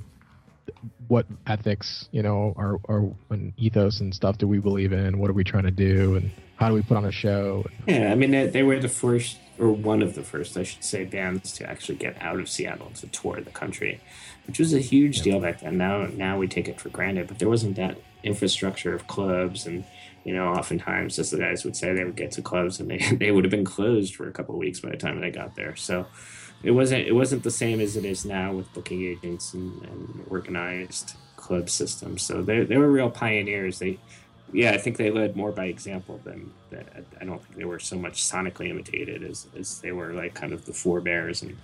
what ethics, you know, are are and ethos and stuff do we believe in? What are we trying to do, and how do we put on a show? Yeah, I mean they, they were the first, or one of the first, I should say, bands to actually get out of Seattle to tour the country, which was a huge deal back then. Now, now we take it for granted, but there wasn't that infrastructure of clubs, and you know, oftentimes, as the guys would say, they would get to clubs and they, they would have been closed for a couple of weeks by the time they got there. So it wasn't it wasn't the same as it is now with booking agents and, and organized club systems. So they they were real pioneers. They yeah, I think they led more by example than that. I don't think they were so much sonically imitated as, as they were like kind of the forebears and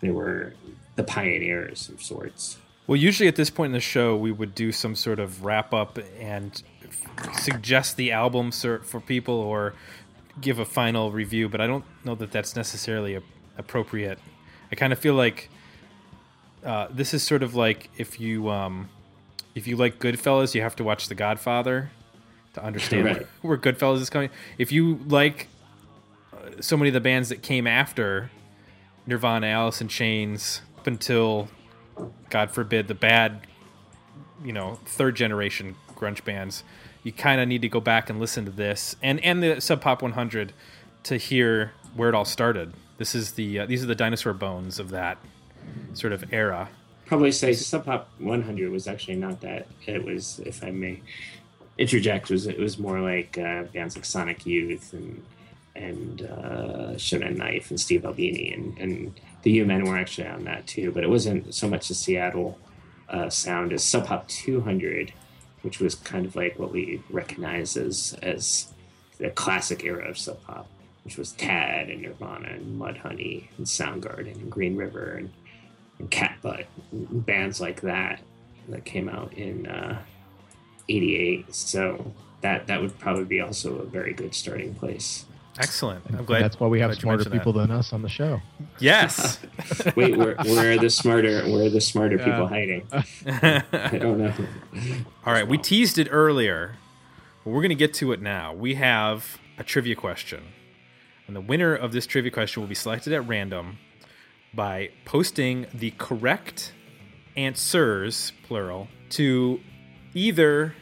they were the pioneers of sorts. Well, usually at this point in the show, we would do some sort of wrap up and suggest the album for people or give a final review, but I don't know that that's necessarily a- appropriate. I kind of feel like uh, this is sort of like if you um, if you like Goodfellas, you have to watch The Godfather to understand Right. where Goodfellas is coming. If you like uh, so many of the bands that came after Nirvana, Alice in Chains, up until God forbid the bad, you know, third generation grunge bands, you kind of need to go back and listen to this and and the Sub Pop 100 to hear where it all started. This is the uh, these are the dinosaur bones of that sort of era. Probably say Sub Pop 100 was actually not that. It was, if I may interject, was it was more like uh, bands like Sonic Youth and and uh, Shonen Knife and Steve Albini and, and the U Men were actually on that too. But it wasn't so much the Seattle uh, sound as Sub Pop 200, which was kind of like what we recognize as as the classic era of Sub Pop, which was Tad and Nirvana and Mudhoney and Soundgarden and Green River and, and Cat Butt, bands like that that came out in uh, 88. So that that would probably be also a very good starting place. Excellent. I'm And glad. that's why we have smarter mentioned that. people than us on the show. Yes. Wait, where, where are the smarter? Where are the smarter Yeah. people hiding? I don't know. All right, we teased it earlier. but We're going to get to it now. We have a trivia question. And the winner of this trivia question will be selected at random by posting the correct answers, plural, to either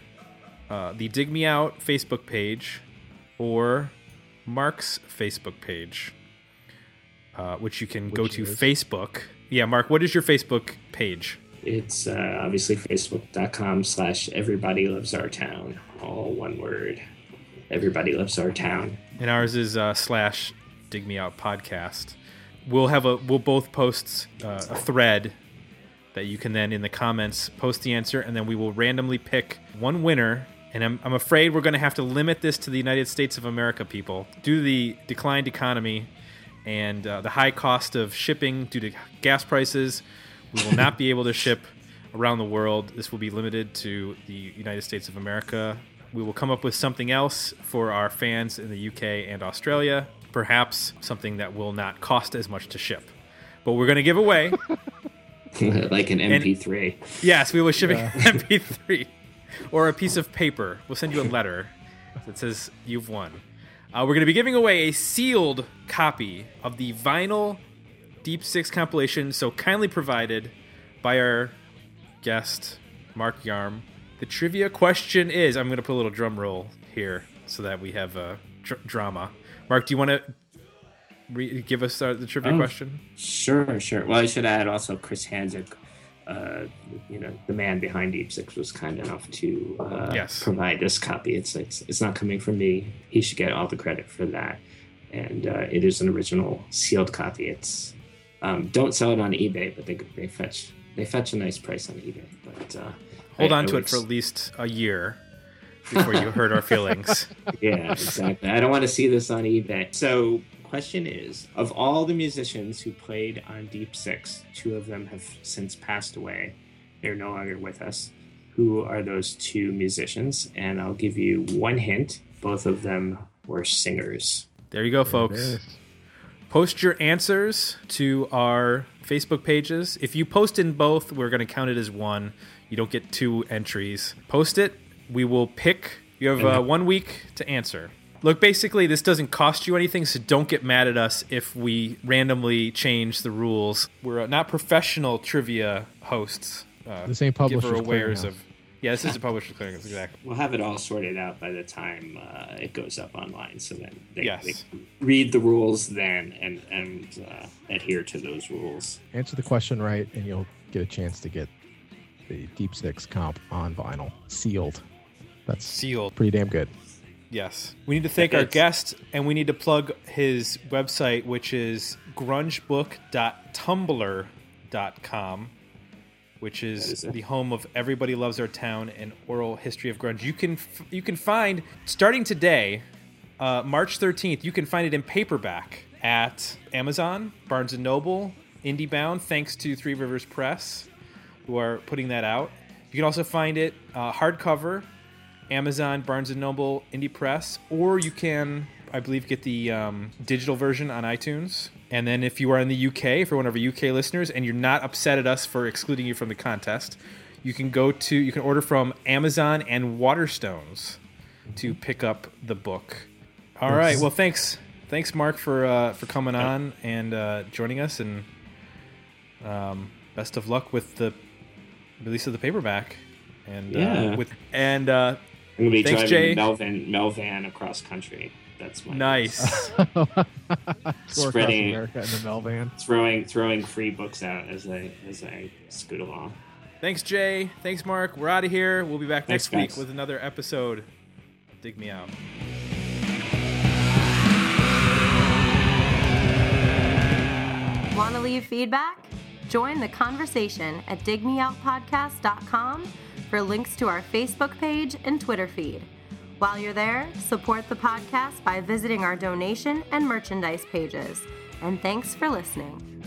uh, the Dig Me Out Facebook page or Mark's Facebook page, uh, which you can go to is? Facebook. Yeah, Mark, what is your Facebook page? It's uh, obviously facebook.com slash everybody loves our town. All one word. Everybody loves our town. and ours is uh, slash dig me out podcast we'll have a we'll both post uh, a thread that you can then in the comments post the answer and then we will randomly pick one winner and i'm, I'm afraid we're going to have to limit this to the united states of america people due to the declined economy and uh, the high cost of shipping due to gas prices. We will not be able to ship around the world. This will be limited to the united states of america. We will come up with something else for our fans in the uk and australia perhaps something that will not cost as much to ship. But we're going to give away. Like an MP3. Yes, we will ship an MP3 or a piece of paper. We'll send you a letter that says you've won. Uh, we're going to be giving away a sealed copy of the vinyl Deep Six compilation, so kindly provided by our guest, Mark Yarm. The trivia question is I'm going to put a little drum roll here so that we have a dr- drama. Mark, do you want to re- give us uh, the trivia Oh. question? Sure, sure. Well, I should add also Chris Hanzsek, uh, you know, the man behind Deep Six was kind enough to uh, Yes. provide this copy. It's, it's it's not coming from me. He should get all the credit for that. And uh, it is an original sealed copy. It's um, don't sell it on eBay, but they could they fetch they fetch a nice price on eBay. But uh, Hold I- on I to it for at least a year before you hurt our feelings. yeah, exactly. I don't want to see this on eBay. So, question is: of all the musicians who played on Deep Six, two of them have since passed away. They're no longer with us. Who are those two musicians? And I'll give you one hint: both of them were singers. There you go, folks. Post your answers to our Facebook pages. If you post in both, we're going to count it as one. You don't get two entries. Post it. We will pick. You have uh, one week to answer. Look, basically, this doesn't cost you anything, so don't get mad at us if we randomly change the rules. We're uh, not professional trivia hosts. Uh, This ain't Publishers giveaways Clearinghouse. of. Yeah, this is a publisher clearinghouse, exactly. We'll have it all sorted out by the time uh, it goes up online, so then they, Yes. they read the rules then and and uh, adhere to those rules. Answer the question right, and you'll get a chance to get the Deep Six comp on vinyl, sealed. That's Sealed. pretty damn good. Yes. We need to thank our guest and we need to plug his website, which is grungebook.tumblr.com, which That is is the home of Everybody Loves Our Town and Oral History of Grunge. You can f- you can find starting today, uh, March 13th, you can find it in paperback at Amazon, Barnes and Noble, IndieBound, thanks to Three Rivers Press, who are putting that out. You can also find it uh, hardcover Amazon, Barnes and Noble, Indie Press, or you can, I believe, get the um, digital version on iTunes. And then if you are in the UK, for one of our UK listeners, and you're not upset at us for excluding you from the contest, you can go to, you can order from Amazon and Waterstones to pick up the book. All right. Well, thanks, thanks, Mark, for uh, for coming on and uh, joining us, and um, best of luck with the release of the paperback. And Yeah. uh, with and uh, I'm gonna be Thanks, driving Jay. Melvan Melvan across country. That's my Nice. Go Spreading- America in the Melvan. throwing throwing free books out as I as I scoot along. Thanks, Jay. Thanks, Mark. We're out of here. We'll be back Thanks, next week guys. with another episode. Dig me out. Want to leave feedback? Join the conversation at digmeoutpodcast.com for links to our Facebook page and Twitter feed. While you're there, support the podcast by visiting our donation and merchandise pages. And thanks for listening.